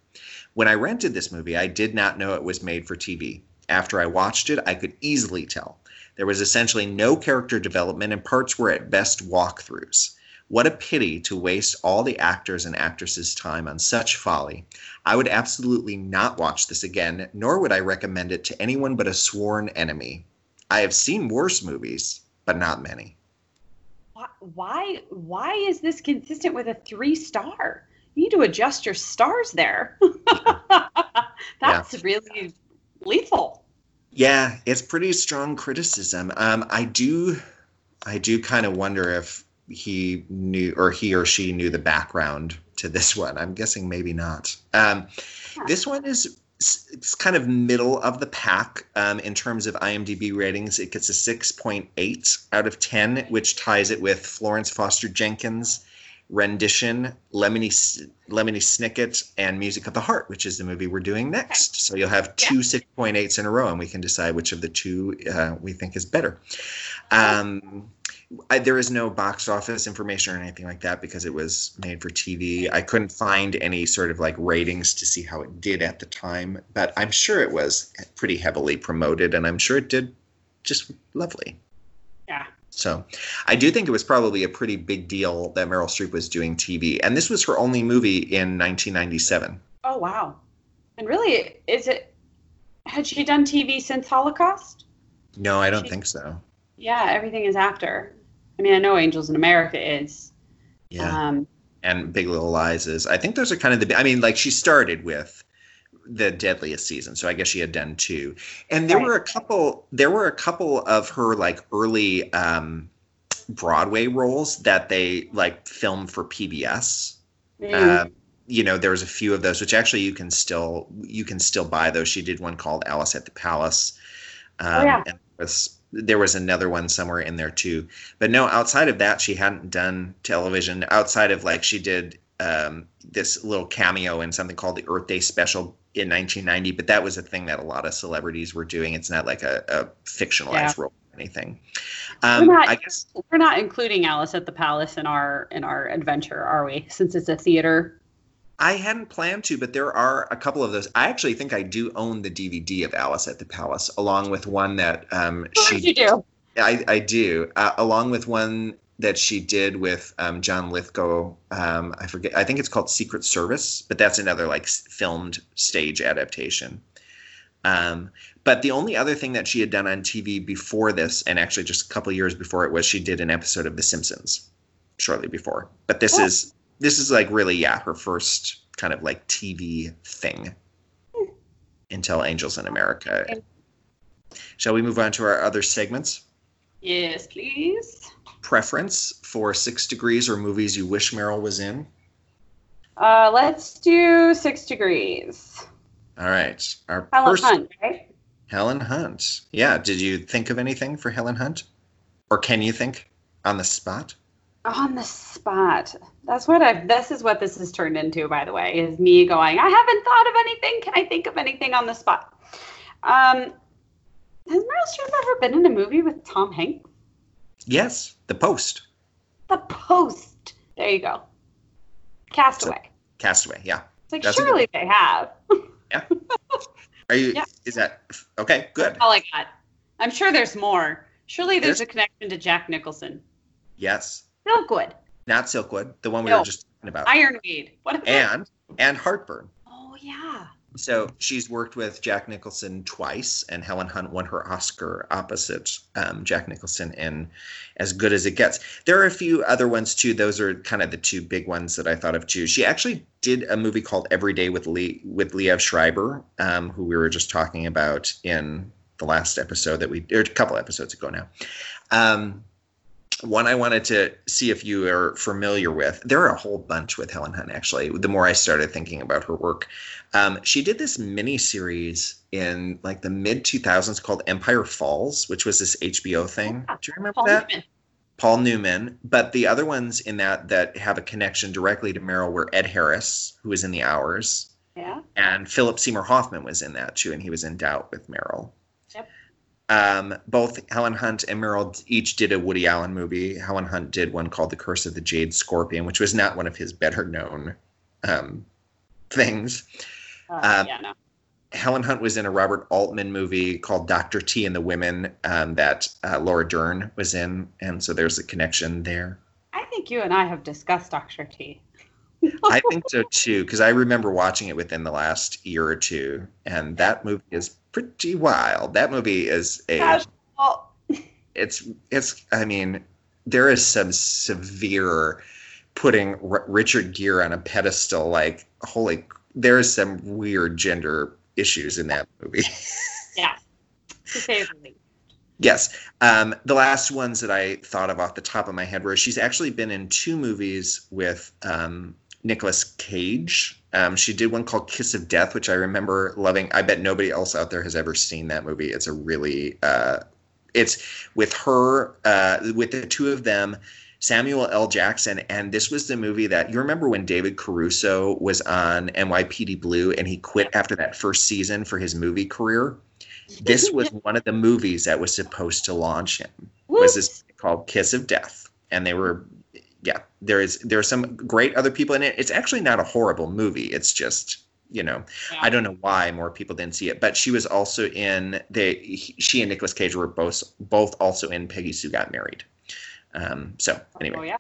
When I rented this movie, I did not know it was made for TV. After I watched it, I could easily tell. There was essentially no character development, and parts were at best walkthroughs. What a pity to waste all the actors and actresses' time on such folly. I would absolutely not watch this again, nor would I recommend it to anyone but a sworn enemy. I have seen worse movies, but not many. Why? Why, is this consistent with a three star? You need to adjust your stars there. That's really lethal. Yeah, it's pretty strong criticism. Um, I do, I do kind of wonder if he knew or he or she knew the background to this one. I'm guessing maybe not. Um. This one is it's kind of middle of the pack um, in terms of IMDb ratings. It gets a 6.8 out of 10, which ties it with Florence Foster Jenkins' rendition, Lemony, Lemony Snicket, and Music of the Heart, which is the movie we're doing next. So you'll have two 6.8s in a row, and we can decide which of the two uh, we think is better. Um, I, there is no box office information or anything like that because it was made for TV. I couldn't find any sort of like ratings to see how it did at the time, but I'm sure it was pretty heavily promoted and I'm sure it did just lovely. Yeah. So I do think it was probably a pretty big deal that Meryl Streep was doing TV. And this was her only movie in 1997. Oh wow. And really, is it? Had she done TV since Holocaust? No, I don't She- think so. Yeah, everything is after. I mean, I know Angels in America is. Yeah. Um, and Big Little Lies is. I think those are kind of the. I mean, like she started with the Deadliest Season, so I guess she had done two. And there Right. were a couple. There were a couple of her like early um, Broadway roles that they like filmed for PBS. mm, Um, you know, there was a few of those, which actually you can still you can still buy those. She did one called Alice at the Palace. Um, yeah. and there was there was another one somewhere in there too. But no, outside of that, she hadn't done television. Outside of like she did um, this little cameo in something called the Earth Day Special in 1990, but that was a thing that a lot of celebrities were doing. It's not like a, a fictionalized Yeah. role or anything. Um, We're not- I guess we're not including Alice at the Palace in our in our adventure, are we? Since it's a theater. I hadn't planned to, but there are a couple of those. I actually think I do own the DVD of Alice at the Palace, along with one that um, she. did you do? I, I do, uh, along with one that she did with um, John Lithgow. Um, I forget. I think it's called Secret Service, but that's another like filmed stage adaptation. Um, but the only other thing that she had done on TV before this, and actually just a couple years before it, was she did an episode of The Simpsons shortly before. But this Oh. is this is like really yeah her first kind of like TV thing until Angels in America. Shall we move on to our other segments? Yes, please. preference for Six Degrees or movies you wish Meryl was in? Uh, let's do six degrees. All right. Our Helen first Hunt, right? Helen Hunt. Yeah. Did you think of anything for Helen Hunt? Or can you think on the spot? On the spot. That's what I've. This is what this has turned into, by the way, is me going. I haven't thought of anything. Can I think of anything on the spot? Um, has Meryl Streep ever been in a movie with Tom Hanks? Yes. The Post. The Post. There you go. Castaway. Castaway. Yeah. It's like that's surely they have. Yeah. Are you? Yeah. Is that okay? Good. All I got. I'm sure there's more. Surely there's There's- a connection to Jack Nicholson. Yes. Silkwood. Not Silkwood. The one we No. were just talking about. Ironweed. What about? and and Heartburn. oh yeah. So she's worked with Jack Nicholson twice, and Helen Hunt won her Oscar opposite um, Jack Nicholson in As Good as It Gets. There are a few other ones too. Those are kind of the two big ones that I thought of too. She actually did a movie called Every Day with Lee with Liev Schreiber, um, who we were just talking about in the last episode that we or a couple episodes ago now. Um, one I wanted to see if you are familiar with. There are a whole bunch with Helen Hunt actually. The more I started thinking about her work, um, she did this mini series in like the mid 2000s called Empire Falls, which was this HBO thing. Do you remember Paul that? Newman. Paul Newman. But the other ones in that that have a connection directly to Meryl were Ed Harris, who was in The Hours, Yeah. and Philip Seymour Hoffman was in that too, and he was in Doubt with Meryl. Um, both Helen Hunt and Meryl each did a Woody Allen movie. Helen Hunt did one called The Curse of the Jade Scorpion, which was not one of his better known um, things. Uh, Um, yeah. No. Helen Hunt was in a Robert Altman movie called Dr. T and the Women um, that uh, Laura Dern was in, and so there's a connection there. I think you and I have discussed Doctor T. I think so too, because I remember watching it within the last year or two, and that movie is pretty wild. That movie is a well, it's it's I mean, there is some severe putting R- Richard Gere on a pedestal. Like, holy, there is some weird gender issues in that movie. yeah, to say the least. Yes. Um, the last ones that I thought of off the top of my head were she's actually been in two movies with um, Nicolas Cage. Um, she did one called Kiss of Death, which I remember loving. I bet nobody else out there has ever seen that movie. It's a really, uh, it's with her, uh, with the two of them, Samuel L. Jackson, and this was the movie that you remember when David Caruso was on NYPD Blue and he quit after that first season for his movie career. This was one of the movies that was supposed to launch him. Was this called Kiss of Death? And they were, yeah, there is there are some great other people in it. It's actually not a horrible movie. It's just you know Yeah. I don't know why more people didn't see it, but she was also in the she and Nicolas Cage were both both also in Peggy Sue Got Married. Um, so Oh, anyway, yeah.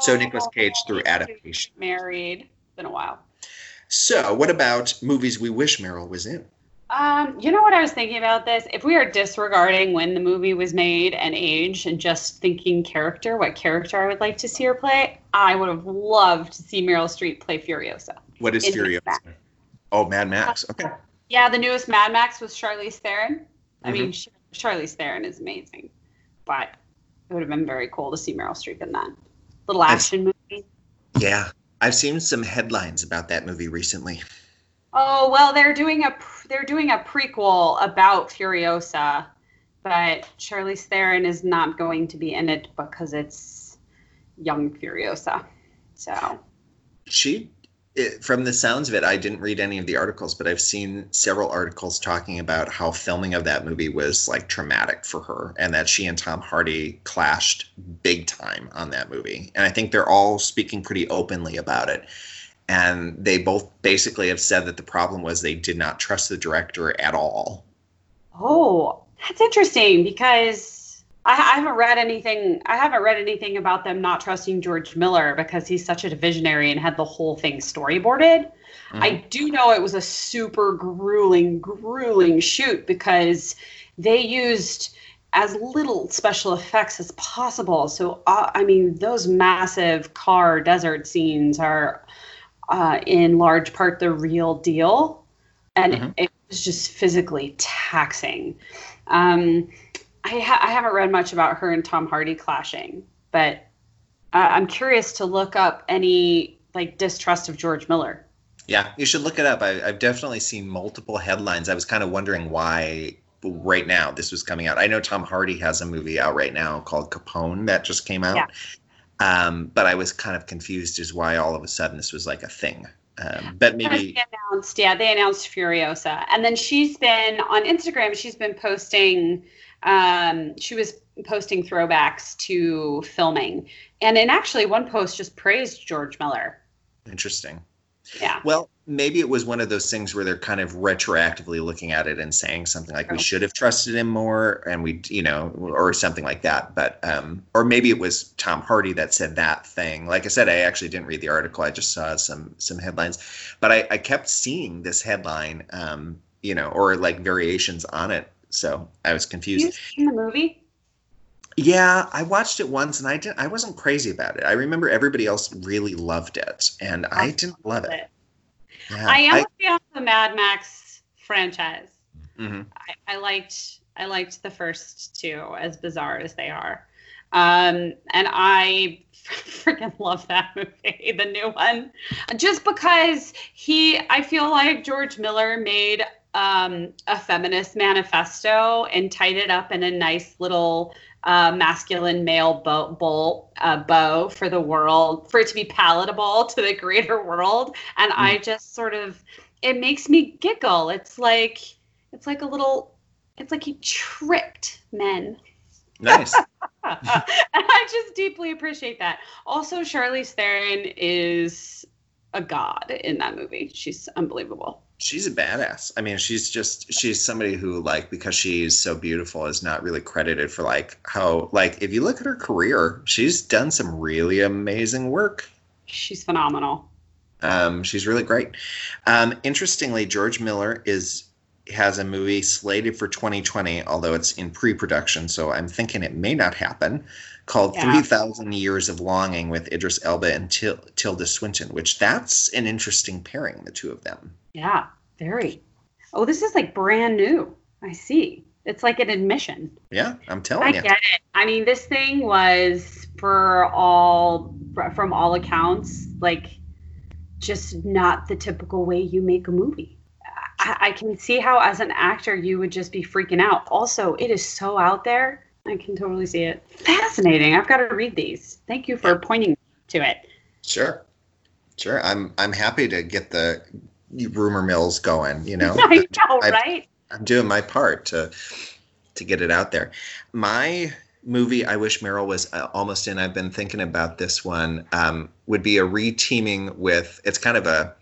so Nicolas Oh, Cage through adaptation. Married. it's Been a while. So what about movies we wish Meryl was in? Um, you know what I was thinking about this? If we are disregarding when the movie was made and age and just thinking character, what character I would like to see her play, I would have loved to see Meryl Streep play Furiosa. What is Furiosa? Mad Oh, Mad Max. Okay. Yeah, the newest Mad Max was Charlize Theron. I Mm-hmm. mean, Char- Charlize Theron is amazing, but it would have been very cool to see Meryl Streep in that little I've- action movie. Yeah, I've seen some headlines about that movie recently. Oh well, they're doing a they're doing a prequel about Furiosa, but Charlize Theron is not going to be in it because it's young Furiosa. So She, it, from the sounds of it, I didn't read any of the articles, but I've seen several articles talking about how filming of that movie was like traumatic for her, and that she and Tom Hardy clashed big time on that movie. And I think they're all speaking pretty openly about it. And they both basically have said that the problem was they did not trust the director at all. oh, that's interesting because I, I haven't read anything. I haven't read anything about them not trusting George Miller because he's such a visionary and had the whole thing storyboarded. I do know it was a super grueling, grueling shoot because they used as little special effects as possible. So, uh, I mean, those massive car desert scenes are uh, in large part the real deal. And Mhm. it was just physically taxing. Um, I, ha- I haven't read much about her and Tom Hardy clashing, but uh, I'm curious to look up any like distrust of George Miller. Yeah, you should look it up. I, I've definitely seen multiple headlines. I was kind of wondering why right now this was coming out. I know Tom Hardy has a movie out right now called Capone that just came out. Yeah. Um, but I was kind of confused as why all of a sudden this was like a thing. Um, but maybe They announced, yeah, they announced Furiosa, and then she's been on Instagram. She's been posting. Um, she was posting throwbacks to filming, and in actually one post just praised George Miller. interesting. Yeah, Well, maybe it was one of those things where they're kind of retroactively looking at it and saying something like we should have trusted him more and we you know or something like that. But um or maybe it was Tom Hardy that said that thing. Like I said I actually didn't read the article. I just saw some some headlines. But I I kept seeing this headline um you know or like variations on it. So I was confused. you seen the movie? Yeah, I watched it once and I didn't I wasn't crazy about it. I remember everybody else really loved it and I didn't love it. Yeah, I am a fan of the Mad Max franchise. mhm. I, I liked I liked the first two, as bizarre as they are, um, and I freaking love that movie, the new one, just because he. I feel like George Miller made um, a feminist manifesto and tied it up in a nice little uh, masculine male bow, bowl, uh, bow for the world, for it to be palatable to the greater world, and I just sort of it makes me giggle. It's like it's like a little it's like he tricked men. Nice. I just deeply appreciate that. Also, Charlize Theron is a god in that movie. She's unbelievable. She's a badass. I mean, she's just she's somebody who like because she's so beautiful is not really credited for like how like if you look at her career, she's done some really amazing work. She's phenomenal. Um, she's really great. Um, interestingly, George Miller is has a movie slated for 2020, although it's in pre-production, so I'm thinking it may not happen. Called Yeah. 3000 Years of Longing with Idris Elba and Til- Tilda Swinton, which that's an interesting pairing, the two of them. Yeah, very. Oh, this is like brand new. I see. It's like an admission. Yeah, I'm I telling you. I get it. I mean, this thing was for all from all accounts like just not the typical way you make a movie. I, I can see how, as an actor, you would just be freaking out. Also, it is so out there. I can totally see it. Fascinating. I've got to read these. Thank you for pointing to it. Sure, sure. I'm I'm happy to get the rumor mills going. You know, I know, I- right? I'm doing my part to to get it out there. My movie, I wish Meryl was uh, almost in. I've been thinking about this one. Um, would be a reteaming with. It's kind of a.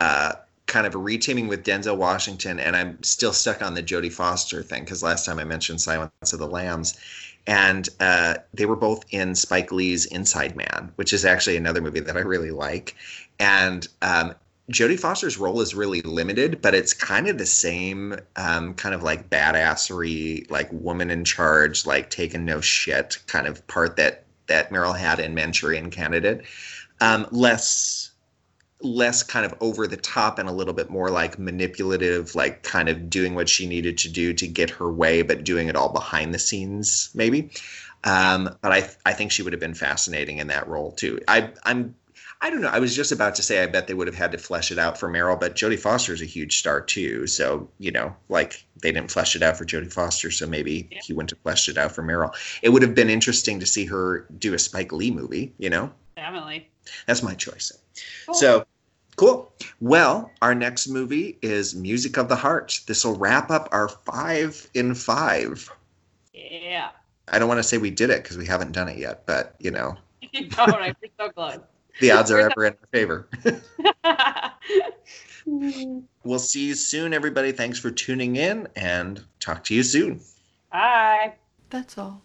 Uh, kind of reteaming with Denzel Washington, and I'm still stuck on the Jodie Foster thing because last time I mentioned Silence of the Lambs, and uh, they were both in Spike Lee's Inside Man, which is actually another movie that I really like, and um, Jodie Foster's role is really limited, but it's kind of the same um, kind of like badassery, like woman in charge, like taking no shit kind of part that that Meryl had in Manchurian Candidate. Um, less less kind of over the top and a little bit more like manipulative, like kind of doing what she needed to do to get her way, but doing it all behind the scenes, maybe. Um, but I I think she would have been fascinating in that role too. I I'm I don't know. I was just about to say I bet they would have had to flesh it out for Meryl, but Jodie Foster is a huge star too. So you know, like they didn't flesh it out for Jodie Foster, so maybe Yeah. he wouldn't have fleshed it out for Meryl. It would have been interesting to see her do a Spike Lee movie. You know, Definitely. that's my choice. Cool. So cool. Well, our next movie is Music of the Heart. This will wrap up our five in five. Yeah. I don't want to say we did it because we haven't done it yet, but you know, All right. We're so close. the odds are ever in our favor. We'll see you soon, everybody. Thanks for tuning in and talk to you soon. Bye. That's all.